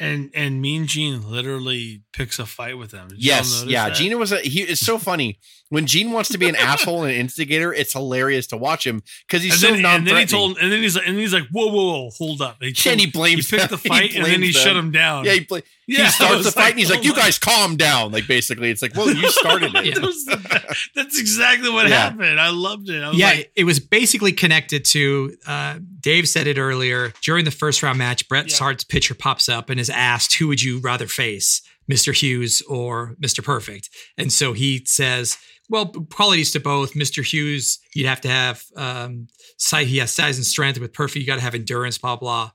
And and Mean Gene literally picks a fight with them. Did
Yes, yeah.
that?
Gina was a. He, it's so funny when Gene wants to be an asshole and an instigator. It's hilarious to watch him because he's
and
so
then,
non
and then he told, and then he's like, and he's like, whoa, whoa, whoa, hold up. He,
And
told-
he blames
He picked
them.
the fight, and then he
blames
shut him down.
Yeah, he, play,
Yeah,
he starts the fight
like,
and he's like,
oh
"You guys calm down." Like basically, it's like, "Well, you started it."
Yeah.
That that's exactly what
Yeah.
happened. I loved it. I was
yeah,
like,
it was basically connected to. Uh, Dave said it earlier during the first round match. Bret
Yeah.
Hart's picture pops up and is asked, "Who would you rather face, Mr. Hughes or Mr. Perfect?" And so he says, "Well, qualities to both. Mr. Hughes, you'd have to have um, size. He has size and strength. With Perfect, you got to have endurance. Blah blah."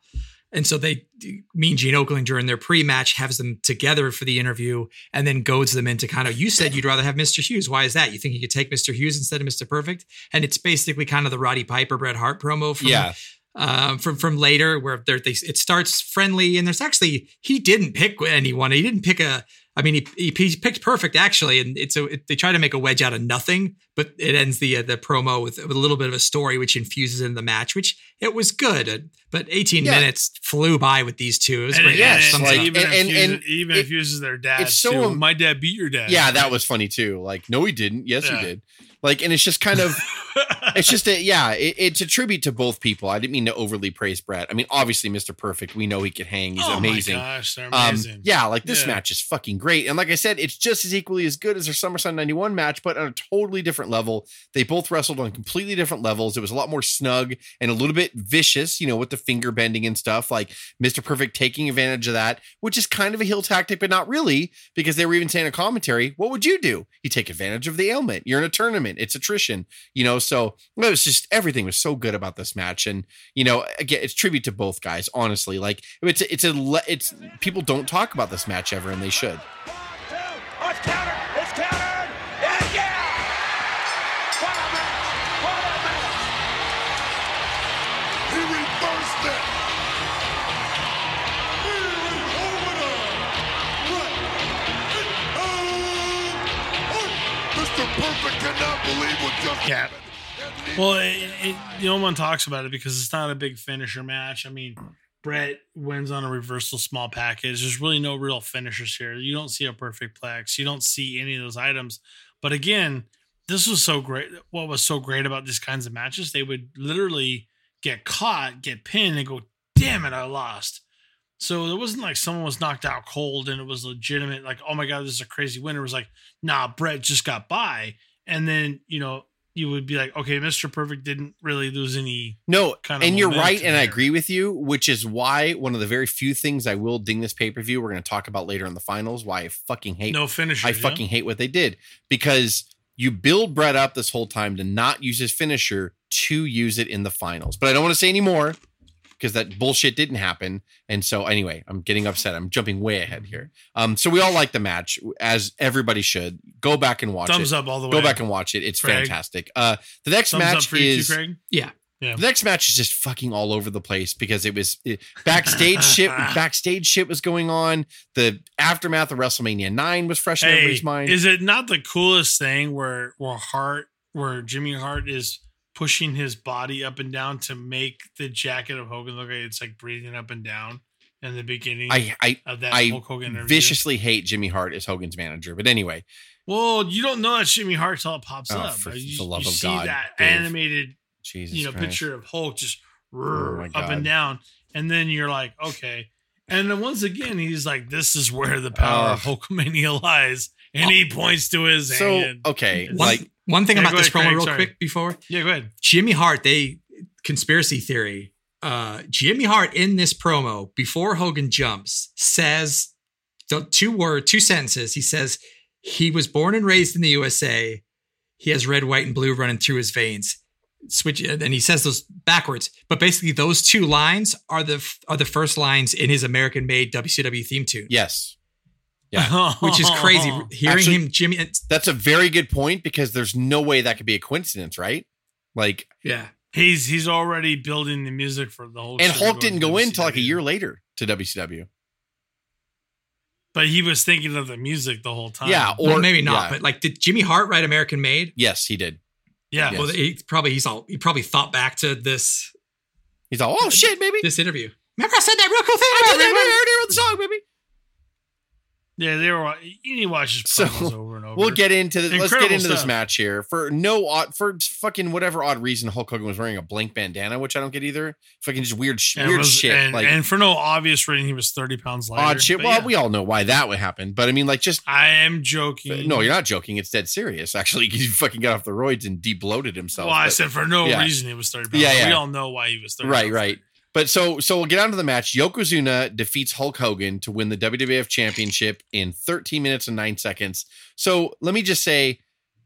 And so they, Mean Gene Okerlund during their pre-match has them together for the interview, and then goads them into kind of. You said you'd rather have Mr. Hughes. Why is that? You think you could take Mr. Hughes instead of Mr. Perfect? And it's basically kind of the Roddy Piper Bret Hart promo from
Yeah.
um, from from later where they, it starts friendly and there's actually he didn't pick anyone. He didn't pick a. I mean, he, he, he picked perfect actually, and it's a it, they try to make a wedge out of nothing, but it ends the uh, the promo with, with a little bit of a story which infuses in the match, which it was good. Uh, but 18
Yeah.
minutes flew by with these two. It was
And,
great.
yes,
and,
like-
even
and-
if
and- and
even
it-
if their dad.
it's so
too.
am-
my dad beat your dad.
Yeah, that was funny too. Like, no, he didn't. Yes,
Yeah.
he did. Like, and it's just kind of, it's just a yeah. It, it's a tribute to both people. I didn't mean to overly praise Bret. I mean, obviously, Mr. Perfect. We know he can hang. He's
oh
amazing.
My gosh, they're
Um,
amazing.
yeah, like this
Yeah.
match is fucking great. And like I said, it's just as equally as good as their SummerSlam 91 match, but on a totally different level. They both wrestled on completely different levels. It was a lot more snug and a little bit vicious, you know, with the finger bending and stuff. Like Mr. Perfect taking advantage of that, which is kind of a heel tactic, but not really, because they were even saying a commentary, what would you do? You take advantage of the ailment. You're in a tournament. It's attrition, you know. So it was just everything was so good about this match. And, you know, again, it's tribute to both guys, honestly. Like it's a, it's a le- it's people don't talk about this match ever, and they should.
Oh, it's countered. It's countered. And yeah. What a match. What a match.
He reversed it. Here is your winner, Bret Hart. Mr. Perfect cannot believe what just
Yeah.
happened.
Well, it, it, no one talks about it because it's not a big finisher match. I mean, Bret wins on a reversal small package. There's really no real finishers here. You don't see a perfect plex. You don't see any of those items. But again, this was so great. What was so great about these kinds of matches? They would literally get caught, get pinned, and go, "Damn it, I lost." So it wasn't like someone was knocked out cold and it was legitimate. Like, oh my god, this is a crazy winner. It was like, nah, Bret just got by, and then you know you would be like, okay, Mr. Perfect didn't really lose any.
No,
Kind of
and you're right, and I agree with you, which is why one of the very few things I will ding this pay per view. We're going to talk about later in the finals. Why I fucking hate
No finisher.
I fucking hate what they did because you build Bret up this whole time to not use his finisher to use it in the finals. But I don't want to say any more because that bullshit didn't happen. And so anyway, I'm getting upset. I'm jumping way ahead here. Um, so we all like the match as everybody should. Go back and watch
thumbs
it.
up all the way.
Go back and watch it. It's
Craig.
fantastic. Uh, the next
thumbs up
match
for you
is
too, Craig.
Yeah.
Yeah.
the next match is just fucking all over the place because it was it, backstage shit. Backstage shit was going on. The aftermath of WrestleMania nine was fresh in
Hey,
everybody's mind.
is it not the coolest thing where where Hart, where Jimmy Hart is pushing his body up and down to make the jacket of Hogan look like it's like breathing up and down in the beginning
I I
of that
I
Hulk Hogan interview?
viciously hate Jimmy Hart as Hogan's manager. But anyway,
Well, you don't know that Jimmy Hart till it pops
Oh,
up.
for
you,
the love
you
of
see
God,
that
Dave.
animated,
Jesus,
you know,
Christ.
picture of Hulk just
Oh
up
God.
and down, and then you're like, okay. And then once again, he's like, "This is where the power of
Oh.
Hulkamania lies," and he points to his
So
hand.
okay,
One,
like
one thing
Yeah,
about this
ahead,
promo,
Craig,
real
sorry.
quick, before
Yeah, go ahead.
Jimmy Hart, they conspiracy theory. Uh, Jimmy Hart in this promo before Hogan jumps says the two word, two sentences. He says he was born and raised in the USA. He has red, white, and blue running through his veins. Switch, and he says those backwards. But basically, those two lines are the are the first lines in his American-made WCW theme tune,
yes, Yeah.
which is crazy. Hearing
Actually-
him, Jimmy,
that's a very good point because there's no way that could be a coincidence, right? Like,
yeah,
He's he's already building the music for the whole.
and
shit
Hulk didn't
to
go in until like a year later to WCW.
But he was thinking of the music the whole time.
Yeah, or
well, maybe not.
yeah.
But like, did Jimmy Hart write American-made?
yes, he did.
yeah.
Yes.
Well, he probably he's all he probably thought back to this
He's all, oh shit, baby.
this interview. Remember I said that real cool thing
I
about
did that,
everybody?
I already wrote the song, baby.
Yeah, they were. You need to watch his
So,
over and over.
We'll get into this. Let's get into this match here. For no odd, for fucking whatever odd reason, Hulk Hogan was wearing a blank bandana, which I don't get either. Fucking just weird,
And
weird
was-
shit.
and,
like
and for no obvious reason, he was thirty pounds lighter.
odd shit. Well,
yeah.
we all know why that would happen. But I mean, like, just
I am joking.
no, you're not joking. It's dead serious. Actually, he fucking got off the roids and de-bloated himself.
Well, I said for no
yeah.
reason he was thirty pounds.
Yeah,
Yeah. We all know why he was thirty.
right,
pounds
right. But so so we'll get on to the match. Yokozuna defeats Hulk Hogan to win the WWF Championship in 13 minutes and nine seconds. So let me just say,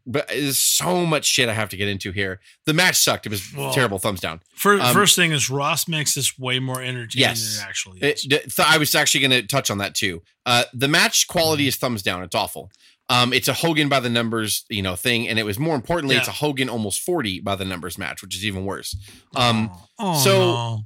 but there's so much shit I have to get into here. The match sucked. It was
Well,
terrible. Thumbs down.
First,
Um,
first thing is Ross makes this way more entertaining
Yes.
than it actually
It-
is.
th- th- I was actually going to touch on that too. Uh, the match quality is thumbs down. It's awful. Um, it's a Hogan by the numbers, you know, thing, and it was more importantly, it's a Hogan almost forty by the numbers match, which is even worse. Um,
oh,
so-
no.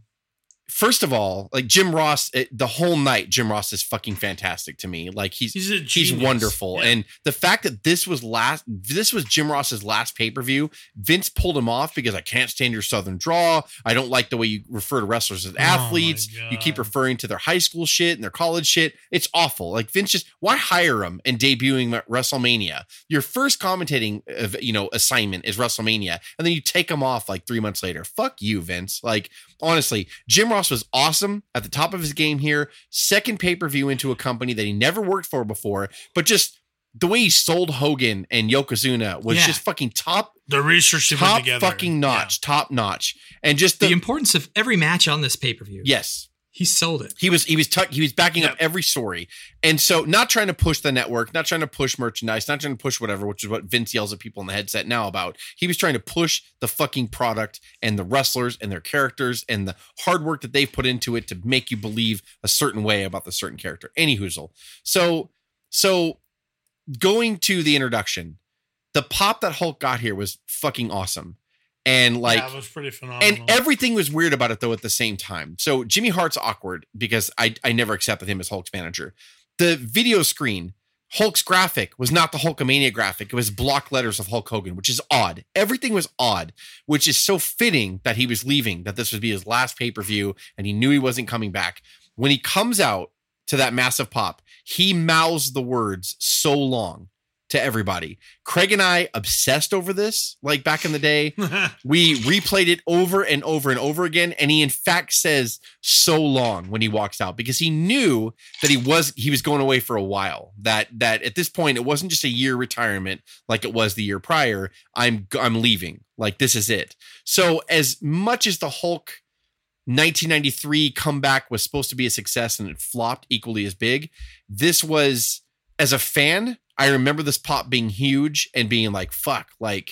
First of all, like Jim Ross, it, the whole night, Jim Ross is fucking fantastic to me. Like he's
he's a
he's wonderful,
Yeah.
and the fact that this was last, this was Jim Ross's last pay per view. Vince pulled him off because I can't stand your Southern draw. I don't like the way you refer to wrestlers as
Oh
athletes. You keep referring to their high school shit and their college shit. It's awful. Like Vince just why hire him and debuting at WrestleMania? Your first commentating, uh, of, you know, assignment is WrestleMania, and then you take him off like three months later. Fuck you, Vince. Like honestly, Jim Ross was awesome at the top of his game here. Second pay per view into a company that he never worked for before, but just the way he sold Hogan and Yokozuna was
Yeah.
just fucking top,
the research
top
together.
fucking notch, top notch, and just
The
the,
importance of every match on this pay per view.
yes,
he sold it.
he was he was tuck he was backing up every story, and so not trying to push the network, not trying to push merchandise, not trying to push whatever, which is what Vince yells at people in the headset now about. He was trying to push the fucking product and the wrestlers and their characters and the hard work that they've put into it to make you believe a certain way about the certain character. Any hoozle. So so going to the introduction, the pop that Hulk got here was fucking awesome, and like
yeah, was pretty phenomenal.
and everything was weird about it though at the same time. So Jimmy Hart's awkward because I I never accepted him as Hulk's manager. The video screen, Hulk's graphic was not the Hulkamania graphic. It was block letters of Hulk Hogan, which is odd. Everything was odd, which is so fitting that he was leaving, that this would be his last pay-per-view, and he knew he wasn't coming back. When he comes out to that massive pop, he mouths the words so long to everybody. Craig and I obsessed over this, like back in the day. We replayed it over and over and over again, and he in fact says so long when he walks out because he knew that he was he was going away for a while. That that at this point it wasn't just a year retirement like it was the year prior. I'm I'm leaving. Like this is it. So as much as the Hulk 1993 comeback was supposed to be a success and it flopped equally as big, this was as a fan, I remember this pop being huge and being like, fuck, like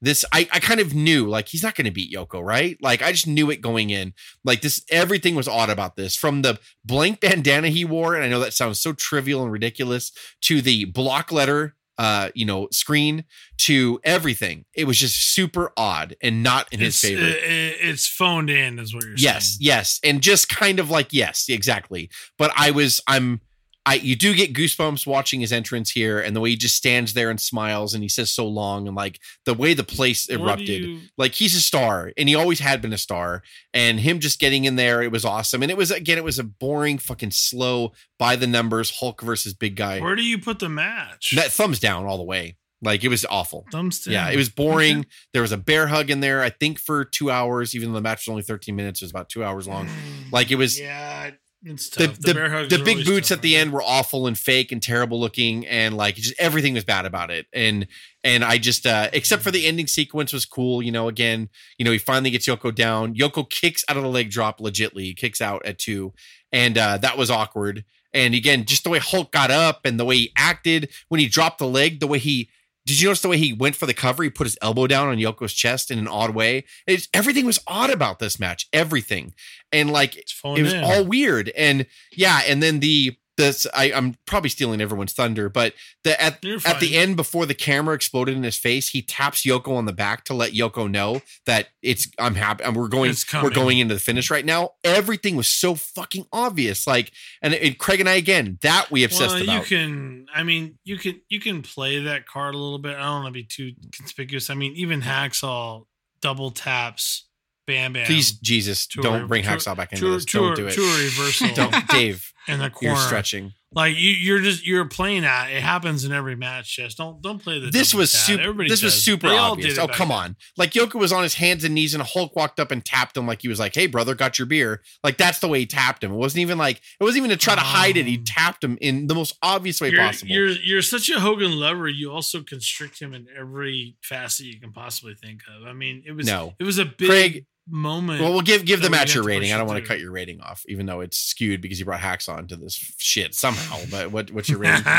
this I, I kind of knew like he's not going to beat Yoko, right? Like I just knew it going in. Like this everything was odd about this from the blank bandana he wore and I know that sounds so trivial and ridiculous to the block letter uh you know screen to everything. It was just super odd and not in his
it's,
favor.
it- it- it's phoned in, is what you're
Yes,
saying.
Yes. Yes, and just kind of like yes, exactly. But I was, I'm, I you do get goosebumps watching his entrance here, and the way he just stands there and smiles, and he says so long, and like the way the place erupted.
you-
Like he's a star, and he always had been a star, and him just getting in there, it was awesome. And it was again, it was a boring, fucking slow by the numbers Hulk versus big guy.
where do you put the match?
That thumbs down all the way. Like it was awful.
Thumbs down.
Yeah, it was boring. There was a bear hug in there, I think, for two hours, even though the match was only 13 minutes, it was about two hours long. Mm, like it was
Yeah, it's
the
tough.
the,
bear hugs
the big boots
tough,
at the
aren't
end were awful and fake and terrible looking and like just everything was bad about it. And and I just uh except for the ending sequence was cool you know again you know he finally gets Yoko down. Yoko kicks out of the leg drop legitly kicks out at two and uh that was awkward. And again just the way Hulk got up and the way he acted when he dropped the leg the way he did you notice the way he went for the cover? He put his elbow down on Yoko's chest in an odd way. It's, everything was odd about this match. Everything, and like it was
in.
all weird and yeah and then the this I, i'm probably stealing everyone's thunder but the at, at the end before the camera exploded in his face he taps yoko on the back to let yoko know that it's i'm happy and we're going we're going into the finish right now everything was so fucking obvious like and, it, craig and i again that we obsessed
well,
about
you can. I mean, you can you can play that card a little bit. I don't want to be too conspicuous. I mean, even Hacksaw double taps Bam Bam.
please jesus
to
don't bring
to
hacksaw back into
to
this
to
don't do it
To a reversal
don't dave
in the corner.
you're stretching
Like you, you're just you're playing that. It happens in every match. Just don't don't play the.
this was super.
Everybody
This was super
They
obvious. Oh come on! Like Yoko was on his hands and knees, and Hulk walked up and tapped him like he was like, "Hey brother, got your beer." Like that's the way he tapped him. It wasn't even like it wasn't even to try to hide it. He
Um,
tapped him in the most obvious way
You're,
possible.
you're you're such a Hogan lover. You also constrict him in every facet you can possibly think of. I mean, it was
No.
it was a big
Craig,
moment.
well, we'll give give
that
the match your rating. I don't want to cut your rating off, even though it's skewed because you brought hacks on to this shit somehow. But what what's your rating?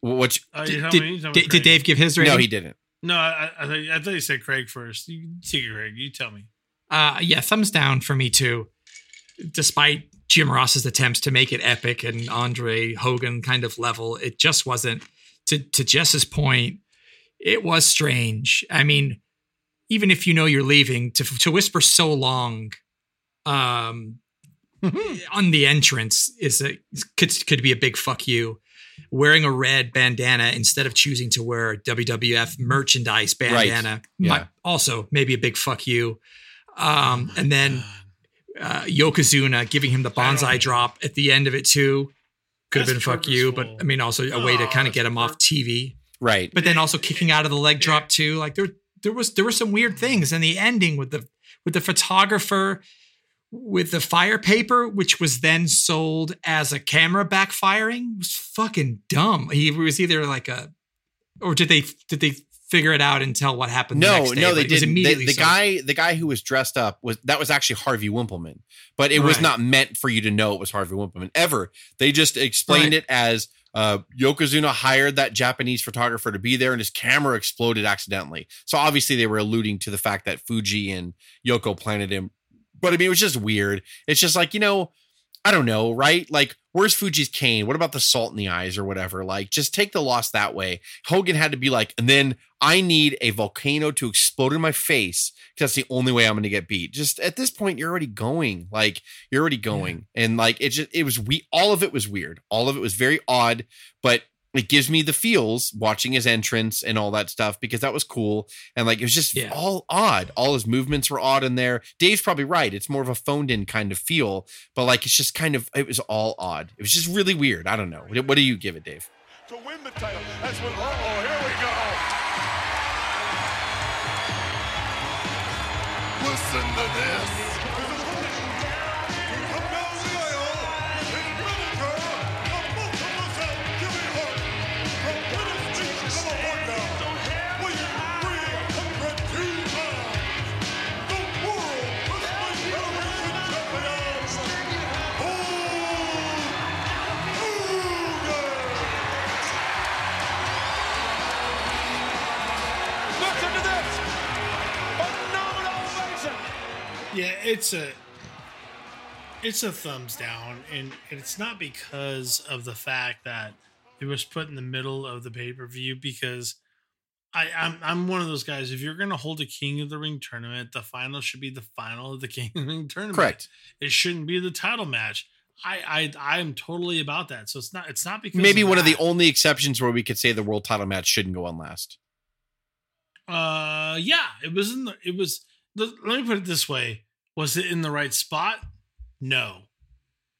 What's
Oh, you
Did, did,
me, you tell me,
did, did Dave give his rating?
no, he didn't.
No, I, I, thought, I thought you said Craig first. You take it, Craig. You tell me.
Uh, yeah, thumbs down for me too. Despite Jim Ross's attempts to make it epic and Andre Hogan kind of level. It just wasn't. To to Jess's point, it was strange. I mean, even if you know you're leaving, to to whisper so long, um, on the entrance is a could could be a big fuck you. Wearing a red bandana instead of choosing to wear WWF merchandise bandana,
Yeah.
might also maybe a big fuck you. Um, and then uh, Yokozuna giving him the Banzai drop at the end of it too. Could have been
That's
fuck you, but. I mean, also a way to
Oh,
kind of get
that's
him off TV.
Right.
But then also kicking out of the leg drop too. Like there, there was there were some weird things, and the ending with the with the photographer with the fire paper, which was then sold as a camera backfiring, was fucking dumb. He was either like a, or did they did they figure it out and tell what happened? the
No,
next day?
no, they
was
didn't. The,
immediately
the guy, the guy who was dressed up was that was actually Harvey Wippleman, but it was not meant for you to know it was Harvey Wippleman ever. They just explained
Right.
it as uh, Yokozuna hired that Japanese photographer to be there, and his camera exploded accidentally. So obviously they were alluding to the fact that Fuji and Yoko planted him. But I mean, it was just weird. It's just like you know, I don't know, right? Like, where's Fuji's cane? What about the salt in the eyes or whatever? Like, just take the loss that way. Hogan had to be like, and then I need a volcano to explode in my face because that's the only way I'm going to get beat. Just at this point, you're already going. Like, you're already going. And like, it just, it was, we, all of it was weird. All of it was very odd, but it gives me the feels watching his entrance and all that stuff because that was cool. And like, it was just
Yeah.
all odd. All his movements were odd in there. Dave's probably right. It's more of a phoned in kind of feel, but like, it's just kind of, it was all odd. It was just really weird. I don't know. What what do you give it, Dave?
to win the title. That's when, uh-oh, here we go. Listen to this.
Yeah, it's a it's a thumbs down, and it's not because of the fact that it was put in the middle of the pay per view. Because I, I'm I'm one of those guys. If you're going to hold a King of the Ring tournament, the final should be the final of the King of the Ring tournament.
Correct.
It shouldn't be the title match. I I I'm totally about that. So it's not it's not because
Maybe one of the only exceptions where we could say the world title match shouldn't go on last.
Uh, yeah, it was in the. It was. Let let me put it this way: Was it in the right spot? No.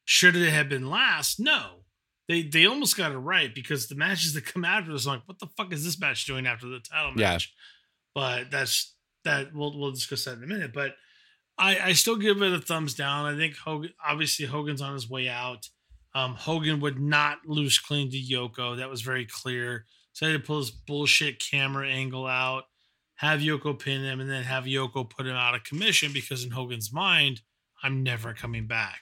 Should it have been last? No. They they almost got it right because the matches that come after this, I'm like, what the fuck is this match doing after the title
Yeah.
match? But that's that. We'll we'll discuss that in a minute. But I I still give it a thumbs down. I think Hogan. Obviously, Hogan's on his way out. Um, Hogan would not lose clean to Yoko. That was very clear. So I had to pull this bullshit camera angle out, have Yoko pin him, and then have Yoko put him out of commission because in Hogan's mind, I'm never coming back.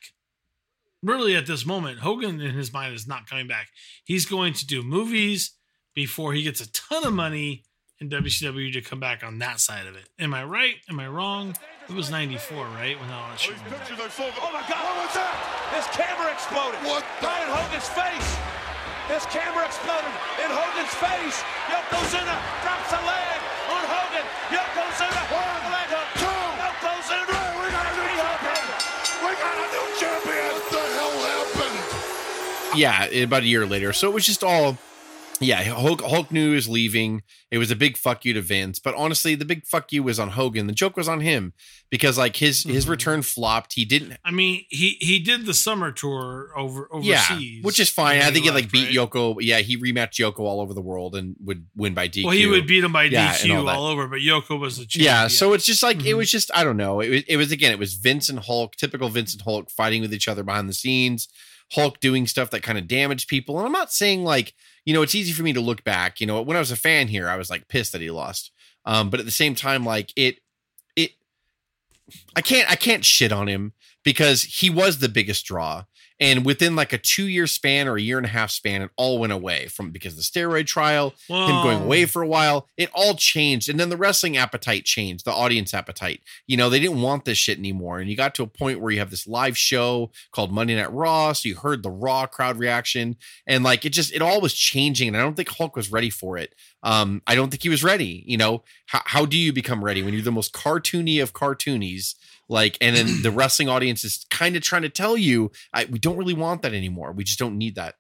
Really, at this moment, Hogan in his mind is not coming back. He's going to do movies before he gets a ton of money in WCW to come back on that side of it. Am I right? Am I wrong? It was 94, right? When all that shit
These
went down.
pictures are so
Oh my God, what was that? His camera exploded.
What the-
Right in Hogan's face. His camera exploded in Hogan's face. Yokozuna drops a leg on Hogan. Yokozuna, the leg hook. Yokozuna.
We got a new champion. We got a new champion. What the hell happened?
yeah, about a year later. So it was just all, yeah. Hulk, Hulk knew he was leaving. It was a big fuck you to Vince, but honestly, the big fuck you was on Hogan. The joke was on him because like his his
Mhm.
return flopped. He didn't.
I mean, he he did the summer tour over
Yeah,
overseas,
which is fine. I think he like beat
right?
Yoko. Yeah, he rematched Yoko all over the world and would win by DQ.
Well, he would beat him by
Yeah, and all
DQ all, over, but Yoko was the champion.
Yeah, so it's just like it
Mhm.
was just I don't know. It was, it was again it was Vince and Hulk, typical Vince and Hulk fighting with each other behind the scenes. Hulk doing stuff that kind of damaged people, and I'm not saying like you know it's easy for me to look back. You know when I was a fan here, I was like pissed that he lost. Um, but at the same time, like it, it, I can't I can't shit on him because he was the biggest draw. And within like a two year span or a year and a half span, it all went away from because of the steroid trial, him going away for a while. It all changed. And then the wrestling appetite changed, the audience appetite. You know, they didn't want this shit anymore. And you got to a point where you have this live show called Monday Night Raw. So you heard the Raw crowd reaction. And like it just, it all was changing. And I don't think Hulk was ready for it. Um, I don't think he was ready. You know, how, how do you become ready when you're the most cartoony of cartoonies? Like, and then the wrestling audience is kind of trying to tell you, I, we don't really want that anymore. We just don't need that.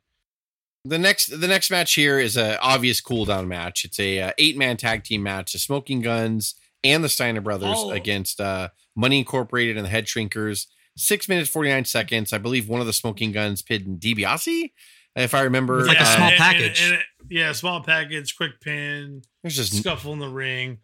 The next, the next match here is a obvious cool down match. It's a uh, eight man tag team match. The Smoking Guns and the Steiner Brothers
Oh.
against uh, Money Incorporated and the Head Shrinkers. Six minutes forty nine seconds. I believe one of the Smoking Guns pinned DiBiase, if I remember.
It's like a
Uh,
small
and- and-
package.
and yeah, small package, quick pin,
There's just
scuffle in the ring.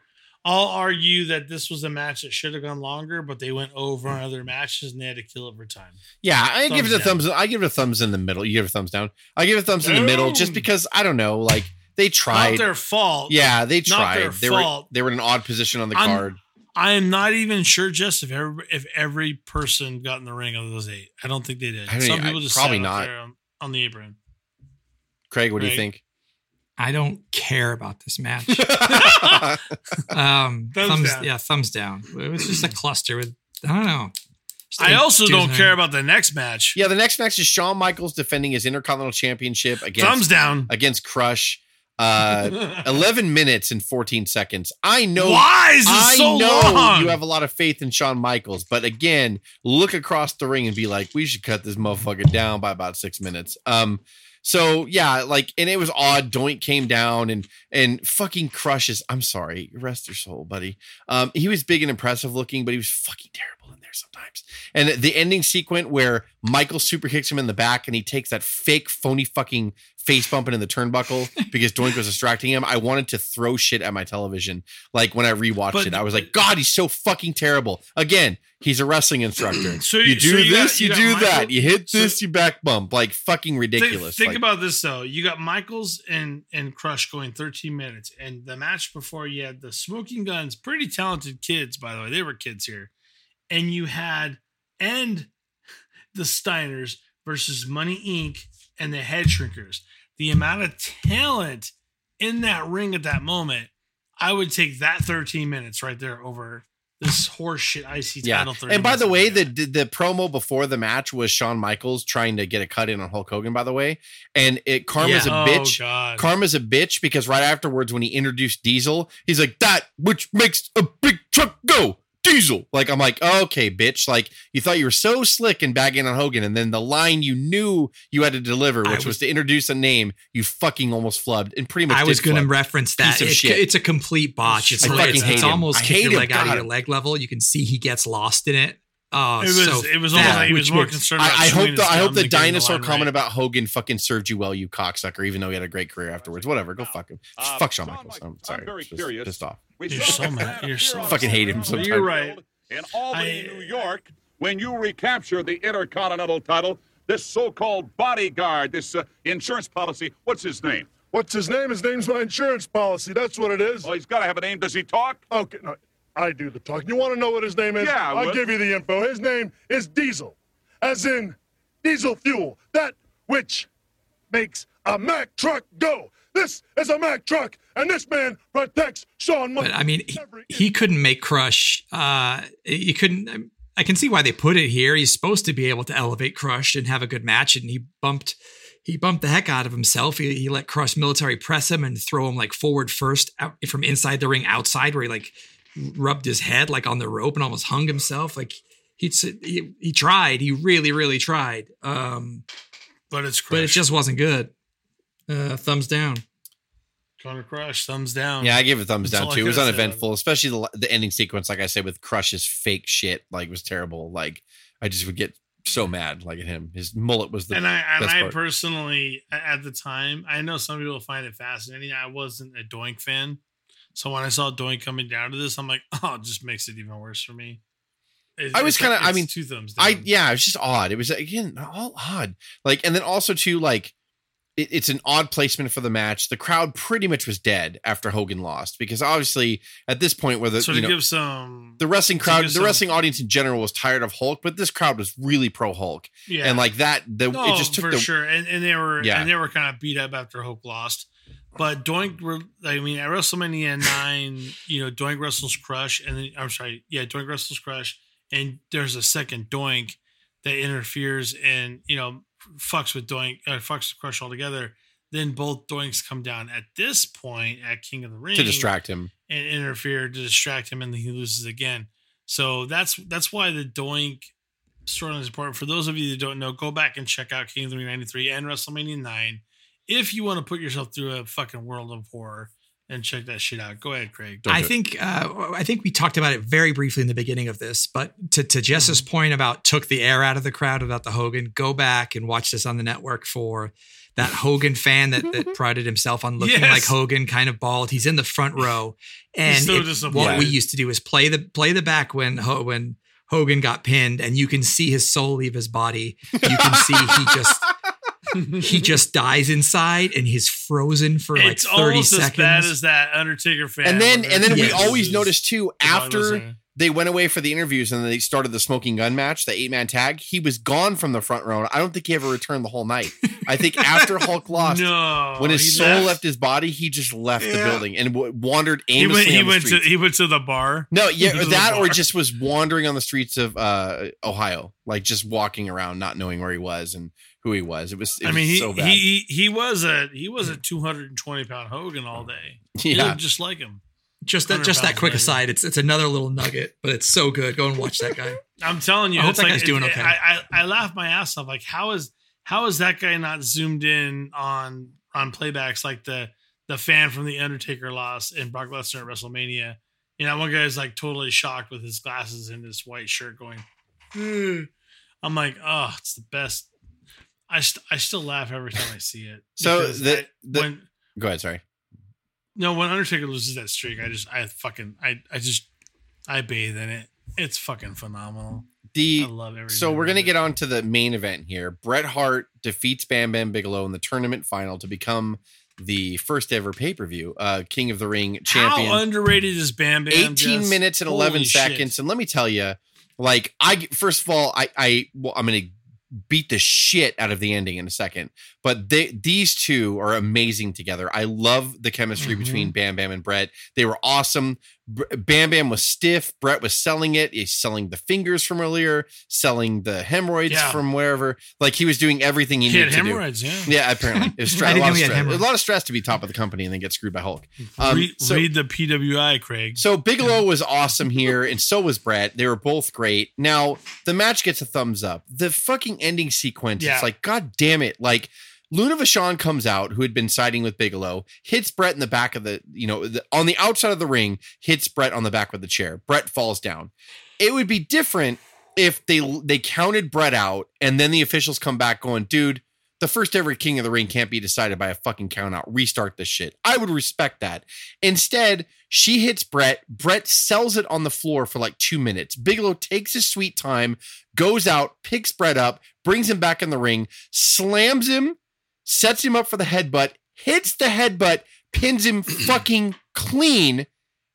I'll argue that this was a match that should have gone longer, but they went over on other matches and they had to kill it for time.
Yeah, I give it a
down.
thumbs. I give it a thumbs in the middle. You give it a thumbs down. I give it a thumbs in the middle just because I don't know. Like they tried.
Not their fault.
yeah, they
not their
tried. They were they were in an odd position on the
I'm-
card.
I am not even sure, just if every if every person got in the ring of those eight. I don't think they did.
I don't
Some
e- I-
people just
probably not.
on, on the apron.
Craig, what do you think?
I don't care about this match. Um,
Thumbs
thumbs,
down.
yeah, thumbs down. It was just a cluster with I don't know.
I also don't care about the next match.
yeah, the next match is Shawn Michaels defending his Intercontinental Championship against
Thumbs down.
against Crush. Uh, Eleven minutes and fourteen seconds. I know.
Why is this
I
so
know
long?
you have a lot of faith in Shawn Michaels, but again, look across the ring and be like, we should cut this motherfucker down by about six minutes. Um, so yeah, like, and it was odd. Doink came down and and fucking crushes. I'm sorry, rest your soul, buddy. Um, he was big and impressive looking, but he was fucking terrible there sometimes. And the ending sequence where Michael super kicks him in the back and he takes that fake phony fucking face bumping in the turnbuckle because Doink was distracting him. I wanted to throw shit at my television. Like when I rewatched
But-
it, I was like, God, he's so fucking terrible. Again, he's a wrestling instructor.
So
you
you-
do
so you
this,
got-
you,
you
do that. You hit
so-
this, you back bump. Like fucking ridiculous.
think
Like,
about this though. You got Michaels and and Crush going 13 minutes, and the match before you had the Smoking Guns, pretty talented kids, by the way. They were kids here, and you had and the Steiners versus Money Inc. and the Head Shrinkers. The amount of talent in that ring at that moment, I would take that 13 minutes right there over this horseshit IC
yeah.
title. 30
And by the way,
the
the, the promo before the match was Shawn Michaels trying to get a cut in on Hulk Hogan. By the way, and it Karma's
Yeah.
a
Oh,
bitch.
God.
Karma's a bitch because right afterwards, when he introduced Diesel, he's like, that which makes a big truck go. Diesel. Like, I'm like, okay, bitch. Like, you thought you were so slick in bagging on Hogan, and then the line you knew you had to deliver, which was,
was-
to introduce a name, you fucking almost flubbed and pretty much
I was going to reference that.
Piece of
It-
shit.
it's a complete botch. It's,
I
like- it's,
hate
it's almost kick your leg out of your leg level. You can see he gets lost in it. Oh,
It was
so
it was almost like he was more
makes-
concerned. About
I, I hope the I hope the dinosaur
line
comment
right.
about Hogan fucking served you well, you cocksucker. Even though he had a great career afterwards, whatever. Go fuck him.
Uh,
fuck Shawn
Shawn
Michaels.
Michaels,
I'm sorry.
I'm very
Just
curious.
Pissed off.
You're so mad. You're so
Fucking hate him sometimes.
You're right.
In Albany,
I-
New York, when you recapture the Intercontinental title, this so-called bodyguard, this uh, insurance policy, what's his name?
What's his name? His name's my insurance policy. That's what it is.
Oh, he's got to have a name. Does he talk?
Okay, no, I do the talking. You want to know what his name is?
Yeah, I
I'll
would.
give you the info. His name is Diesel, as in diesel fuel, that which makes a Mack truck go. This is a Mack truck, and this man protects Shawn.
But I mean, he, he couldn't make Crush. Uh, you couldn't. I can see why they put it here. He's supposed to be able to elevate Crush and have a good match, and he bumped. He bumped the heck out of himself. He, he let Crush military press him and throw him like forward first out, from inside the ring outside, where he like rubbed his head like on the rope and almost hung himself. Like he'd, he he tried. He really really tried. Um,
But it's
but it just wasn't good. Uh, thumbs down.
Connor Crush, thumbs down.
Yeah, I give it a thumbs
That's
down too. It was
could've said.
uneventful, especially the, the ending sequence. Like I said, with Crush's fake shit, like was terrible. Like I just would get so mad, like at him. His mullet was the
and I and
best
I
part.
personally at the time, I know some people find it fascinating. I wasn't a Doink fan, so when I saw Doink coming down to this, I'm like, oh, it just makes it even worse for me. It-
I was kinda- I mean,
two thumbs down.
I yeah, it was just odd. It was again all odd. Like, and then also too, like it, it's an odd placement for the match. The crowd pretty much was dead after Hogan lost because obviously at this point where the
So
you know,
give some,
the wrestling crowd, the
some-
wrestling audience in general was tired of Hulk, but this crowd was really pro Hulk,
yeah,
and like that, the
no,
it oh, just took
for
the
sure, and, and they were
Yeah.
and they were kind of beat up after Hulk lost. But Doink, I mean, at WrestleMania nine, you know, Doink wrestles Crush, and then I'm sorry, yeah, Doink wrestles Crush, and there's a second Doink that interferes and you know fucks with Doink, uh, fucks with Crush altogether. Then both Doinks come down at this point at King of the Ring
to distract him.
and interfere to distract him, and then he loses again. So that's that's why the Doink storyline is important. For those of you that don't know, go back and check out King of the Ring '93 and WrestleMania Nine if you want to put yourself through a fucking world of horror and check that shit out. Go ahead, Craig.
Don't
I think uh, I think we talked about it very briefly in the beginning of this, but to, to Jess's
Mm-hmm.
point about took the air out of the crowd about the Hogan, go back and watch this on the network for that Hogan fan that, that prided himself on looking
Yes.
like Hogan, kind of bald. He's in the front row, and
so
it- what we used to do is play the play the back when when Hogan got pinned, and you can see his soul leave his body. You can see he just he just dies inside, and he's frozen for like
it's
thirty
almost
seconds.
as bad as that Undertaker fan.
And then and then we always noticed too
Is all I was
after they went away for the interviews and then they started the smoking gun match, the eight man tag. He was gone from the front row. I don't think he ever returned the whole night. I think after Hulk lost,
no,
when his soul left. his body, he just left the building and w- wandered
He
aimlessly
went. He
on the
went to. He went to the bar.
no, yeah, that or just was wandering on the streets of uh, Ohio, like just walking around, not knowing where he was and who he was. It was. It
I mean,
was
he,
so bad.
he he he was a he was a 220 pound Hogan all day.
Yeah,
looked just like him.
just that just that quick
lighter.
aside it's it's another little nugget but it's so good go and watch that guy
I'm telling you,
I hope
it's
that
like,
guy's doing okay.
I, I I laugh my ass off. Like, how is how is that guy not zoomed in on on playbacks like the the fan from the Undertaker loss and Brock Lesnar at WrestleMania? You know, one guy's like totally shocked with his glasses and his white shirt, going. "Ugh." I'm like, oh, it's the best. I st- I still laugh every time I see it.
So the-
I-
the-
when
go ahead. Sorry.
no, when Undertaker loses that streak, I just I fucking I I just I bathe in it. It's fucking phenomenal. I
The
love everything.
So we're gonna get on to the main event here. Bret Hart defeats Bam Bam Bigelow in the tournament final to become the first ever pay per view, uh, King of the Ring champion.
How underrated is Bam Bam?
18
Jess?
minutes and
Holy
11
shit.
seconds. And let me tell you, like I first of all, I I well, I'm gonna beat the shit out of the ending in a second. But they these two are amazing together. I love the chemistry
Mhm.
between Bam Bam and Bret. They were awesome. Bam Bam was stiff. Bret was selling it. He's selling the fingers from earlier, selling the hemorrhoids
Yeah.
from wherever. Like he was doing everything he,
He
needed to do.
Yeah.
Yeah, apparently. It was stra- a, lot of stress. a lot of stress to be top of the company and then get screwed by Hulk. Um,
read,
so-
read the PWI, Craig.
So Bigelow was awesome here, and so was Bret. They were both great. Now the match gets a thumbs up. The fucking ending sequence,
Yeah.
it's like, God damn it! Like Luna Vachon comes out, who had been siding with Bigelow, hits Bret in the back of the, you know, the, on the outside of the ring, hits Bret on the back with the chair. Bret falls down. It would be different if they they counted Bret out, and then the officials come back going, dude. The first ever King of the Ring can't be decided by a fucking count out. Restart this shit. I would respect that. Instead, she hits Bret. Bret sells it on the floor for like two minutes. Bigelow takes his sweet time, goes out, picks Bret up, brings him back in the ring, slams him, sets him up for the headbutt, hits the headbutt, pins him fucking clean,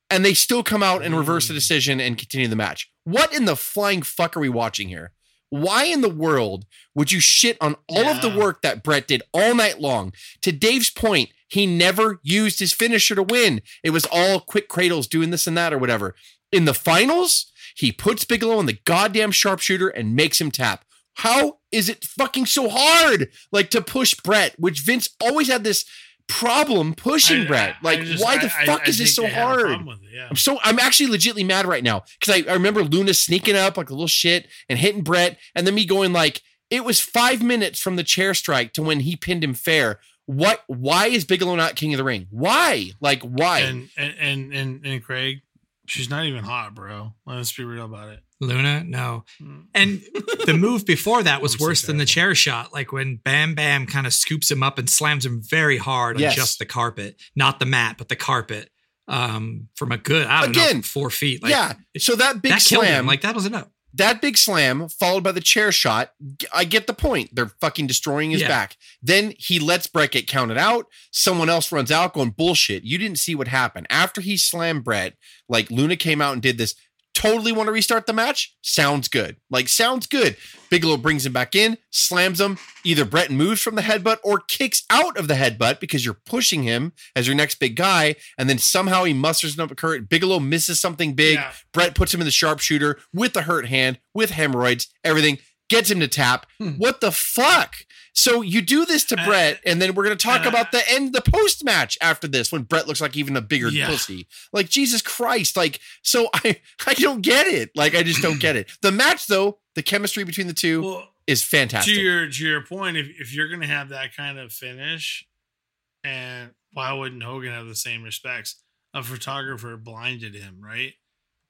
and they still come out and reverse the mm. decision and continue the match. What in the flying fuck are we watching here? Why in the world would you shit on all of the work that Bret did all night long? To Dave's point, he never used his finisher to win. It was all quick cradles doing this and that or whatever. In the finals, he puts Bigelow on the goddamn sharpshooter and makes him tap. How is it fucking so hard? Like to push Bret, which Vince always had this problem pushing
I- Bret.
Like,
just-
why the
I-
fuck
I
is this so
they had a
hard?
it, yeah.
I'm so I'm actually legitimately mad right now because I, I remember Luna sneaking up like a little shit and hitting Bret, and then me going like, it was five minutes from the chair strike to when he pinned him fair. What? Why is Bigelow not King of the Ring? Why? Like why?
And, and and and and Craig, she's not even hot, bro. Let's be real about it.
Luna, no.
Mm.
And the move before that was
so
worse than the chair shot, like when Bam Bam kind of scoops him up and slams him very hard
Yes.
on just the carpet, not the mat, but the carpet, um, from a good, I don't know,
Again,
four feet. Like,
yeah. So that big
that
slam.
Like that was enough.
that big slam followed by the chair shot. I get the point. They're fucking destroying his
Yeah.
back. Then he lets Bret get counted out. Someone else runs out going bullshit. You didn't see what happened after he slammed Bret. Like Luna came out and did this. Totally want to restart the match? Sounds good. Like sounds good. Bigelow brings him back in, slams him. Either Bret moves from the headbutt or kicks out of the headbutt because you're pushing him as your next big guy, and then somehow he musters enough current. Bigelow misses something big.
Yeah.
Bret puts him in the sharpshooter with the hurt hand, with hemorrhoids, everything, gets him to tap.
Hmm.
What the fuck? So you do this to
Uh,
Bret, and then we're going to talk
uh,
about the end, the post match after this, when Bret looks like even a bigger
Yeah.
pussy. Like Jesus Christ! Like so, I I don't get it. Like I just don't get it. The match though, the chemistry between the two
Well,
is fantastic.
to your to your point, if if you're gonna have that kind of finish, and why wouldn't Hogan have the same respects? A photographer blinded him, right?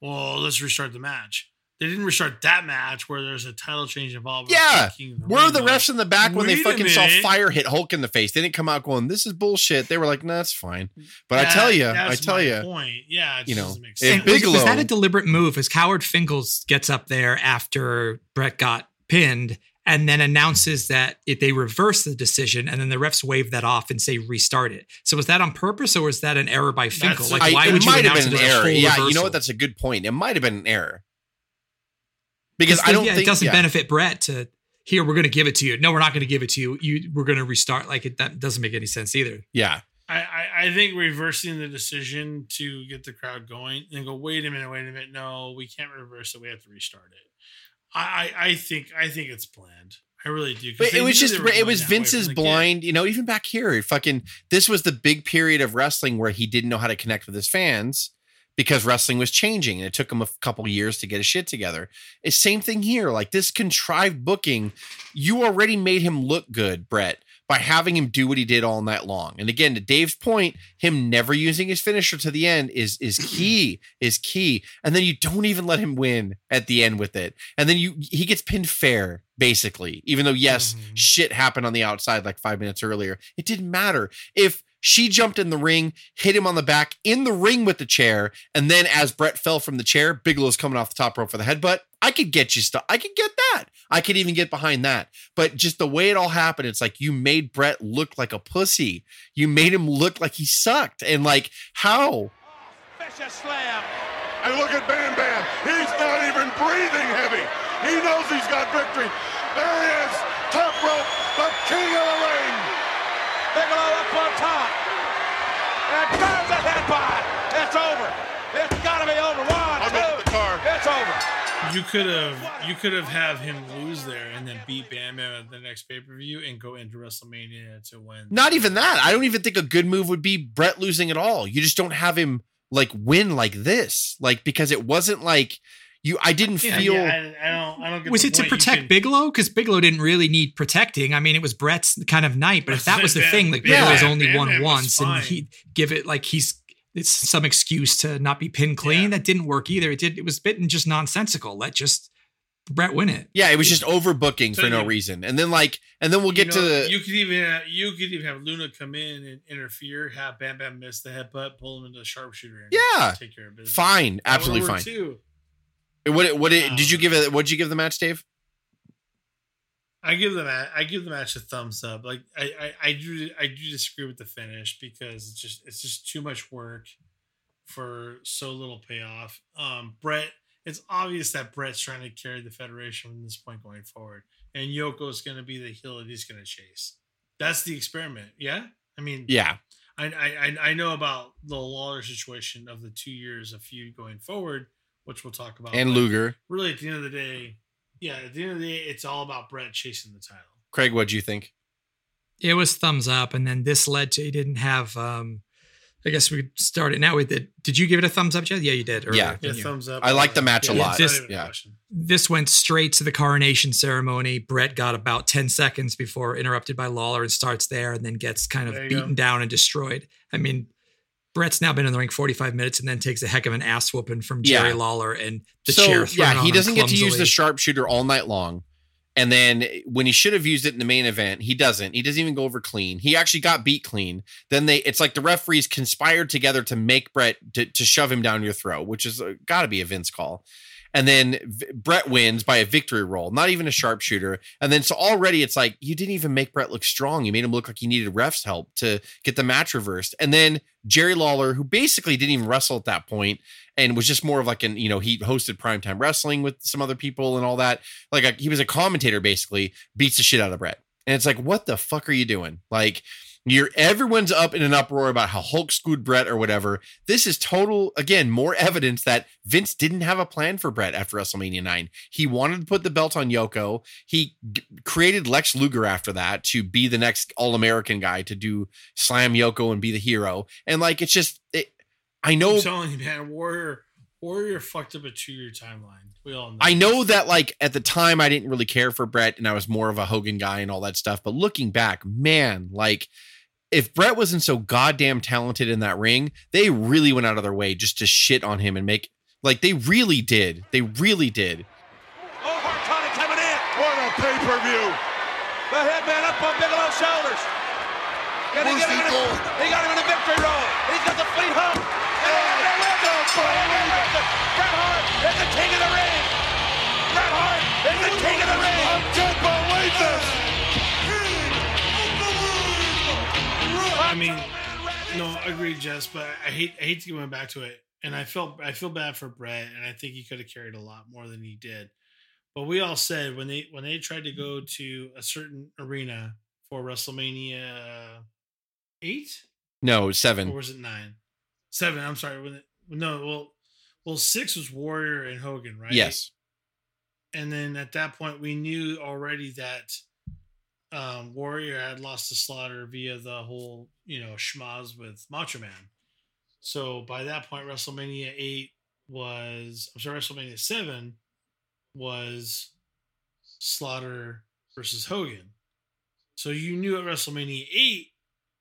Well, let's restart the match. They didn't restart that match where there's a title change involved.
Yeah.
King of the
Where are the refs in the back when they
Wait a
fucking saw fire hit Hulk in the face? They didn't come out going, "This is bullshit." They were like, "No, that's fine." But I tell you, I tell you,
point. Yeah, it
you know,
doesn't make
if
sense.
And was, was that a deliberate move? As Howard Finkel's gets up there after Bret got pinned and then announces that it, they reverse the decision, and then the refs wave that off and say restart it. So was that on purpose, or was that an error by Finkel?
That's-
Like, why
it
would you
might have
announce it
an
as a
error.
full
Yeah, you know what? That's a good point. It might have been an error because I
Because,
don't
yeah,
think
it doesn't
yeah.
benefit Bret to here. We're going to give it to you. No, we're not going to give it to you. You we're going to restart. Like it that doesn't make any sense either.
Yeah,
I, I, I think reversing the decision to get the crowd going and go, wait a minute, wait a minute, no, we can't reverse it. We have to restart it. I, I, I think I think it's planned. I really do.
but it was just it was Vince's
from the get.
blind. You know, even back here, fucking this was the big period of wrestling where he didn't know how to connect with his fans because wrestling was changing and it took him a couple years to get his shit together. It's same thing here. Like this contrived booking, you already made him look good, Bret, by having him do what he did all night long. And again, to Dave's point, him never using his finisher to the end is is key, is key. And then you don't even let him win at the end with it. And then you he gets pinned fair, basically. Even though yes,
Mhm.
shit happened on the outside like 5 minutes earlier. It didn't matter. If she jumped in the ring, hit him on the back in the ring with the chair, and then as Bret fell from the chair, Bigelow's coming off the top rope for the headbutt. I could get you stuff. I could get that. I could even get behind that. But just the way it all happened, it's like you made Bret look like a pussy. You made him look like he sucked. And like, how?
Vicious slam.
And look at Bam Bam. He's not even breathing heavy. He knows he's got victory. There he is. Top rope. The king of the ring.
Bigelow up on top. And drives a headbutt. It's over. It's got to be over. One,
I'll
two.
go to the car.
It's over.
You could have you could have have him lose there and then beat Bam Bam at the next pay per view and go into WrestleMania to win.
Not even that. I don't even think a good move would be Bret losing at all. You just don't have him like win like this. Like because it wasn't like you I didn't
Yeah,
feel
yeah, I, I don't. I don't get.
Was
the
it to
point. You
protect
can-
Bigelow? Because Bigelow didn't really need protecting. I mean, it was Bret's kind of night. But if that was the
Bam-
thing, like
Bam-
Bigelow's
Bam-
only
Bam
won
Bam
once, and
fine.
he give it like he's it's some excuse to not be pinned clean.
Yeah.
That didn't work either. It did. It was bitten just nonsensical. Let just Bret win it.
Yeah, it was just overbooking
So
for no
you-
reason. And then like and then we'll get
know,
to the
You could even have, you could even have Luna come in and interfere, have Bam Bam miss the headbutt, pull him into the sharpshooter, and
Yeah.
take care of business.
fine, absolutely fine.
Too.
What what did, did you
Um,
give it what did you give the match, Dave?
I give the match. I give the match a thumbs up. Like I, I, I do. I do disagree with the finish because it's just it's just too much work for so little payoff. Um, Bret. It's obvious that Bret's trying to carry the federation from this point going forward, and Yoko's going to be the heel that he's going to chase. That's the experiment. Yeah. I mean,
Yeah.
I, I I- I know about the Lawler situation of the two years of feud going forward, which we'll talk about.
And Luger.
Really, at the end of the day, yeah, at the end of the day, it's all about Bret chasing the title.
Craig, what do you think?
It was thumbs up, and then this led to he didn't have. um I guess we could start it now with it. Did you give it a thumbs up, Jed? Yeah, you did. earlier,
Yeah.
Yeah,
you?
thumbs up.
I like the match a lot.
it's not
Yeah.
this went straight to the coronation ceremony. Bret got about 10 seconds before interrupted by Lawler and starts there and then gets kind of beaten
go.
down and destroyed. I mean, Bret's now been in the ring 45 minutes and then takes a heck of an ass whooping from Jerry
Yeah.
Lawler and the
so
chair
yeah, he doesn't get to use the sharpshooter all night long. And then when he should have used it in the main event, he doesn't. He doesn't even go over clean. He actually got beat clean. Then they, it's like the referees conspired together to make Bret to, to shove him down your throat, which is uh, got to be a Vince call. And then v- Bret wins by a victory roll, not even a sharpshooter. And then so already it's like you didn't even make Bret look strong. You made him look like he needed refs help to get the match reversed. And then Jerry Lawler, who basically didn't even wrestle at that point and was just more of like an, you know, he hosted primetime wrestling with some other people and all that. Like a, he was a commentator basically, beats the shit out of Bret. And it's like, what the fuck are you doing? Like, you're everyone's up in an uproar about how Hulk screwed Bret or whatever. This is total again more evidence that Vince didn't have a plan for Bret after WrestleMania 9. He wanted to put the belt on Yoko. He g- created Lex Luger after that to be the next All-American guy to do slam Yoko and be the hero. And like it's just it, I know
I'm telling you, man, Warrior Warrior fucked up a two year timeline. We all know.
I know that like at the time I didn't really care for Bret and I was more of a Hogan guy and all that stuff. But looking back, man, like if Bret wasn't so goddamn talented in that ring, they really went out of their way just to shit on him and make like they really did. They really did.
Oh, Hart coming in.
What a pay-per-view.
The Hitman up on Bigelow's shoulders. Can he
Where's
get
he
him in a, he got him in a victory roll. He's got the fleet hump. And they're gonna win it. Bret Hart is the king of the ring. Bret Hart is the king of the ring.
I can't believe this.
I mean, no, I agree, Jess, but I hate I hate to going back to it. And I felt I feel bad for Bret, and I think he could have carried a lot more than he did. But we all said when they when they tried to go to a certain arena for WrestleMania eight
No, seven, or
was it nine? Seven. I'm sorry. When it, no, well, well, six was Warrior and Hogan, right?
Yes.
and then at that point we knew already that um, Warrior had lost to Slaughter via the whole you know schmaz with Macho Man. So by that point, WrestleMania eight was I'm sorry, WrestleMania seven was Slaughter versus Hogan. So you knew at WrestleMania eight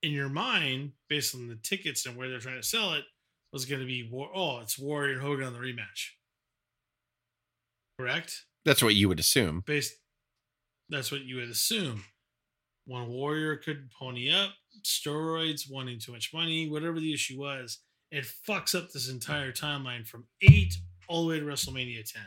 in your mind, based on the tickets and where they're trying to sell it, was going to be War. Oh, it's Warrior and Hogan on the rematch. Correct
That's what you would assume.
based that's what you would assume one warrior could pony up steroids wanting too much money whatever the issue was it fucks up this entire timeline from 8 all the way to wrestlemania 10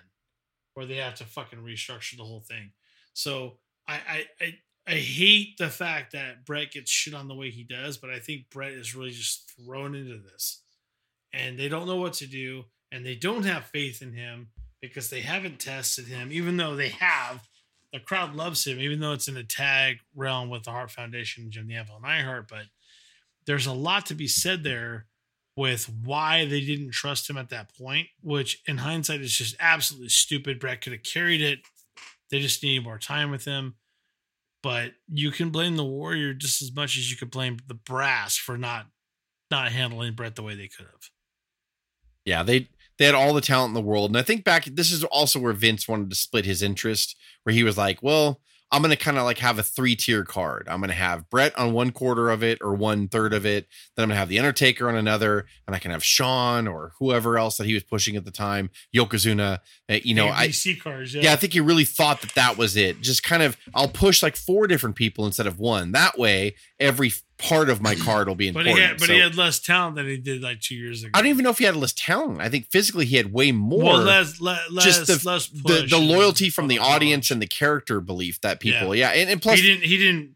where they have to fucking restructure the whole thing so i i i, I hate the fact that bret gets shit on the way he does but i think bret is really just thrown into this and they don't know what to do and they don't have faith in him because they haven't tested him, even though they have. The crowd loves him, even though it's in the tag realm with the Hart Foundation, Jim Neville, and Iheart. But there's a lot to be said there with why they didn't trust him at that point, which in hindsight is just absolutely stupid. Bret could have carried it. They just needed more time with him. But you can blame the Warrior just as much as you could blame the brass for not not handling Bret the way they could have.
Yeah, they they had all the talent in the world. And I think back this is also where Vince wanted to split his interest, where he was like, Well, I'm gonna kind of like have a three tier card. I'm gonna have Bret on one quarter of it or one third of it. Then I'm gonna have the Undertaker on another, and I can have Shawn or whoever else that he was pushing at the time, Yokozuna. Uh, you know, I
DC cars, yeah.
yeah, I think he really thought that that was it. Just kind of, I'll push like four different people instead of one. That way, every part of my card will be
but
important.
he had, but
So-
he had less talent than he did like two years ago.
I don't even know if he had less talent. I think physically he had way more.
well, less, le- less,
just the
less
the, the loyalty from the audience and the character belief that people, yeah, and, and plus
he didn't. He didn't.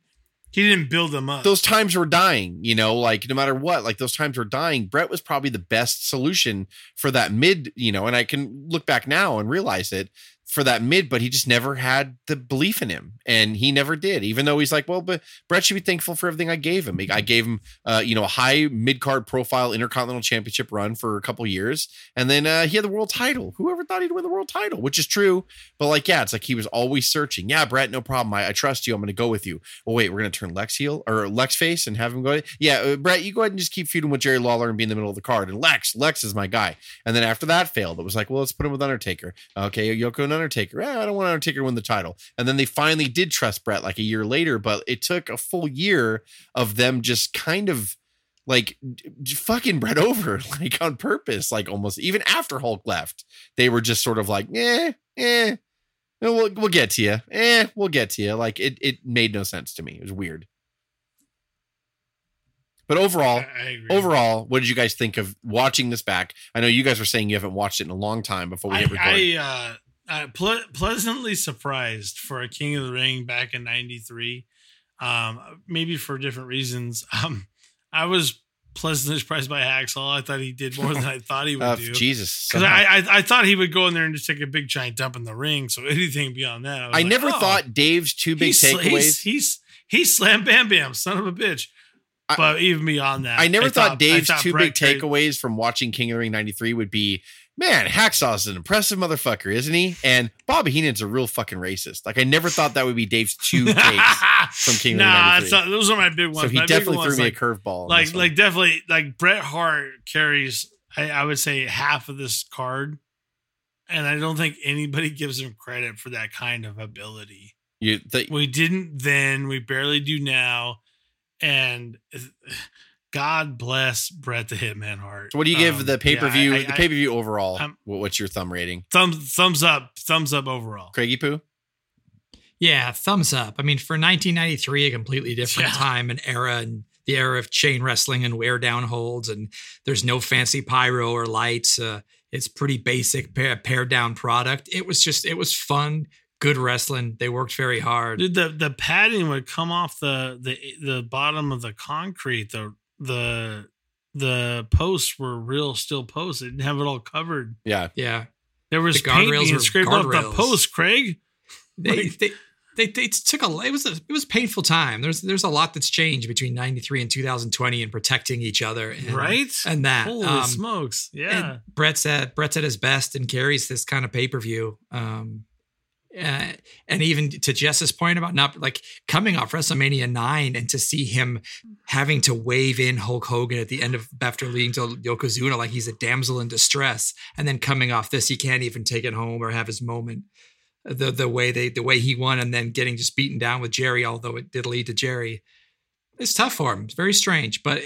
He didn't build them up.
those times were dying. You know, like no matter what, like those times were dying. Bret was probably the best solution for that mid. You know, and I can look back now and realize it for that mid, but he just never had the belief in him, and he never did. Even though he's like, well, but Bret should be thankful for everything I gave him. I gave him, uh, you know, a high mid card profile Intercontinental Championship run for a couple years, and then uh, he had the world title. Whoever thought he'd win the world title, which is true, but like, yeah, it's like he was always searching. Yeah, Bret, no problem. I, I trust you. I'm going to go with you. Well, wait, we're going to turn Lex heel or Lex face and have him go. Yeah, uh, Bret, you go ahead and just keep feuding with Jerry Lawler and be in the middle of the card. And Lex, Lex is my guy. And then after that failed, it was like, well, let's put him with Undertaker. Okay, Yoko and Undertaker. Yeah, I don't want Undertaker to win the title. And then they finally did trust Bret like a year later, but it took a full year of them just kind of like fucking Bret over, like on purpose, like almost even after Hulk left, they were just sort of like, eh, eh, we'll we'll get to you, eh, we'll get to you. Like it it made no sense to me. It was weird. But overall,
I, I
overall, what did you guys think of watching this back? I know you guys were saying you haven't watched it in a long time before we
I,
hit record.
I, uh, I ple- pleasantly surprised for a King of the Ring back in '93. Um, maybe for different reasons. Um, I was pleasantly surprised by Hacksaw. I thought he did more than I thought he would
Uh,
do.
Jesus,
Because I, I I thought he would go in there and just take a big giant dump in the ring. So anything beyond that, I, was
I
like,
never
oh,
thought Dave's two big
he's,
takeaways.
He's, he's he's slam bam bam, son of a bitch.
I-
but even beyond that,
I never thought, Dave's
thought
two
Bret
big takeaways from watching King of the Ring 93 would be, man, Hacksaw's an impressive motherfucker, isn't he? And Bobby Heenan's a real fucking racist. Like, I never thought that would be Dave's two takes from King of the
nah, not, those are my big ones.
so he
My
definitely
ones,
threw me
like,
a curveball.
like like definitely like Bret Hart carries I, I would say half of this card, and I don't think anybody gives him credit for that kind of ability.
you, the,
We didn't then, we barely do now, and God bless Bret the Hitman Hart.
so what do you give
Um,
the pay per view?
I-
the pay per view overall.
I'm-
what's your thumb rating?
thumbs thumbs up, thumbs up overall.
Craigie Poo?
Yeah, thumbs up. I mean, for 1993, a completely different
Yeah.
time and era, and the era of chain wrestling and wear down holds, and there's no fancy pyro or lights. Uh, it's pretty basic pair, pared down product. It was just, it was fun, good wrestling. They worked very hard.
Dude, the the padding would come off the the the bottom of the concrete. The the the posts were real steel posts. They didn't have it all covered.
Yeah.
Yeah,
There was
The
paint being
were
scraped off the post, Craig.
they
Like-
they. They, they took a it was a it was a painful time. There's there's a lot that's changed between 93 and 2020 and protecting each other and,
right?
and that
Holy
Um,
smokes. Yeah.
And Bret's at Bret's at his best and carries this kind of pay per view. Um, uh, and even to Jess's point about not like coming off WrestleMania nine and to see him having to wave in Hulk Hogan at the end of after leading to Yokozuna like he's a damsel in distress, and then coming off this he can't even take it home or have his moment. The the way they the way he won and then getting just beaten down with Jerry, although it did lead to Jerry. It's tough for him. It's very strange, but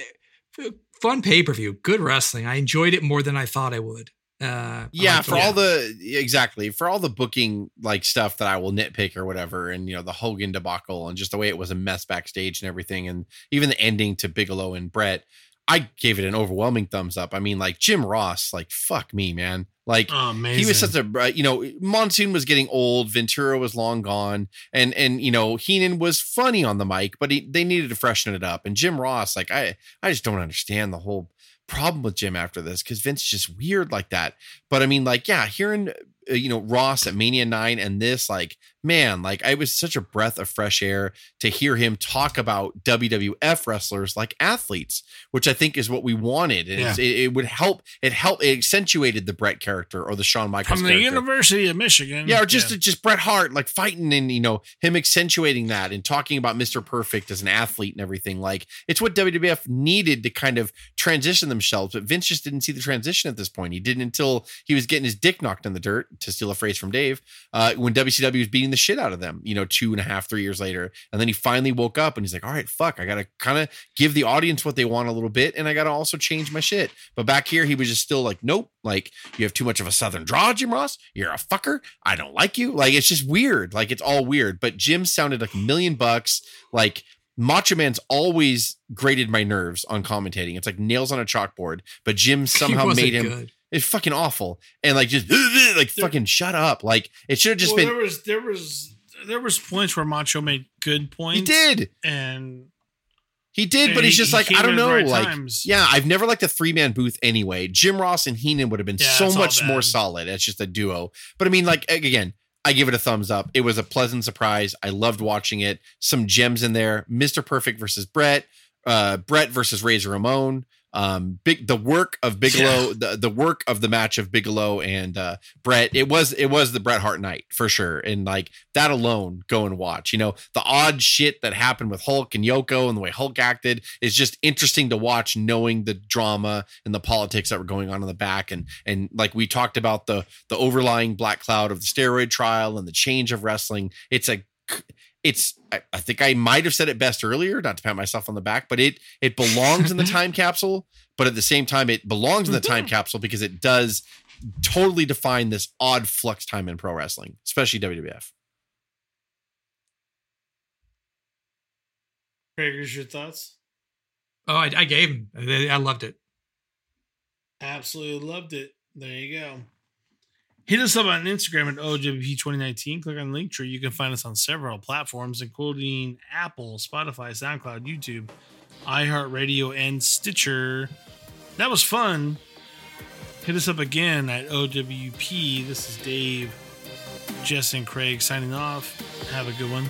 fun pay per view. Good wrestling. I enjoyed it more than I thought I would. Uh,
yeah
liked
for all the exactly. For all the booking like stuff that i will nitpick or whatever and you know the hogan debacle and just the way it was a mess backstage and everything and even the ending to bigelow and bret i gave it an overwhelming thumbs up. I mean like jim ross like fuck me man. Like
Oh, amazing.
he was such a uh, you know monsoon was getting old ventura was long gone and and you know heenan was funny on the mic but he, they needed to freshen it up and jim ross like i i just don't understand the whole problem with jim after this because vince is just weird like that. But i mean like yeah hearing uh, you know ross at mania 9 and this like man like i was such a breath of fresh air to hear him talk about wwf wrestlers like athletes which i think is what we wanted and it's- it, it would help it helped it accentuated the bret character or the Shawn michaels
from the
character.
University of Michigan.
Yeah, or just just Bret Hart like fighting and you know him accentuating that and talking about Mr. Perfect as an athlete and everything. Like it's what WWF needed to kind of transition themselves, but Vince just didn't see the transition at this point. He didn't until he was getting his dick knocked in the dirt, to steal a phrase from Dave, uh, when WCW was beating the shit out of them. You know, two and a half, three years later, and then he finally woke up and he's like, "All right, fuck, I gotta kind of give the audience what they want a little bit, and I gotta also change my shit." But back here, he was just still like, "Nope, like you have too much of a southern draw, Jim Ross. You're a fucker. I don't like you. Like it's just weird. Like it's all weird. But Jim sounded like a million bucks. Like Macho Man's always grated my nerves on commentating. It's like nails on a chalkboard. But Jim somehow made him.
good.
It's fucking awful. And like just like fucking shut up. Like it should have just
well,
been.
there was there was there was points where Macho made good points.
He did.
and
He did,
And
but he's
he-
just
he
like I don't
in at the
know.
right
like
times.
yeah, I've never liked a three man booth anyway. Jim Ross and Heenan would have been
Yeah,
so much more solid. It's just a duo. But I mean, like again, I give it a thumbs up. It was a pleasant surprise. I loved watching it. Some gems in there. Mr. Perfect versus Bret. Uh, Bret versus Razor Ramon. Um, big the work of Bigelow, the, the work of the match of Bigelow and uh Bret. It was it was the Bret Hart night for sure, and like that alone, go and watch. You know the odd shit that happened with Hulk and Yoko and the way Hulk acted is just interesting to watch, knowing the drama and the politics that were going on in the back, and and like we talked about the the overlying black cloud of the steroid trial and the change of wrestling. It's a it's I, I think I might have said it best earlier, not to pat myself on the back, but it it belongs in the time capsule, but at the same time it belongs in the time mm-hmm. capsule because it does totally define this odd flux time in pro wrestling, especially WWF.
Craig, here's your thoughts.
Oh, I, I gave him. I I loved it.
Absolutely loved it. There you go. Hit us up on Instagram at OWP2019. Click on the link tree. You can find us on several platforms, including Apple, Spotify, SoundCloud, YouTube, iHeartRadio, and Stitcher. That was fun. Hit us up again at OWP. This is Dave, Jess, and Craig signing off. Have a good one.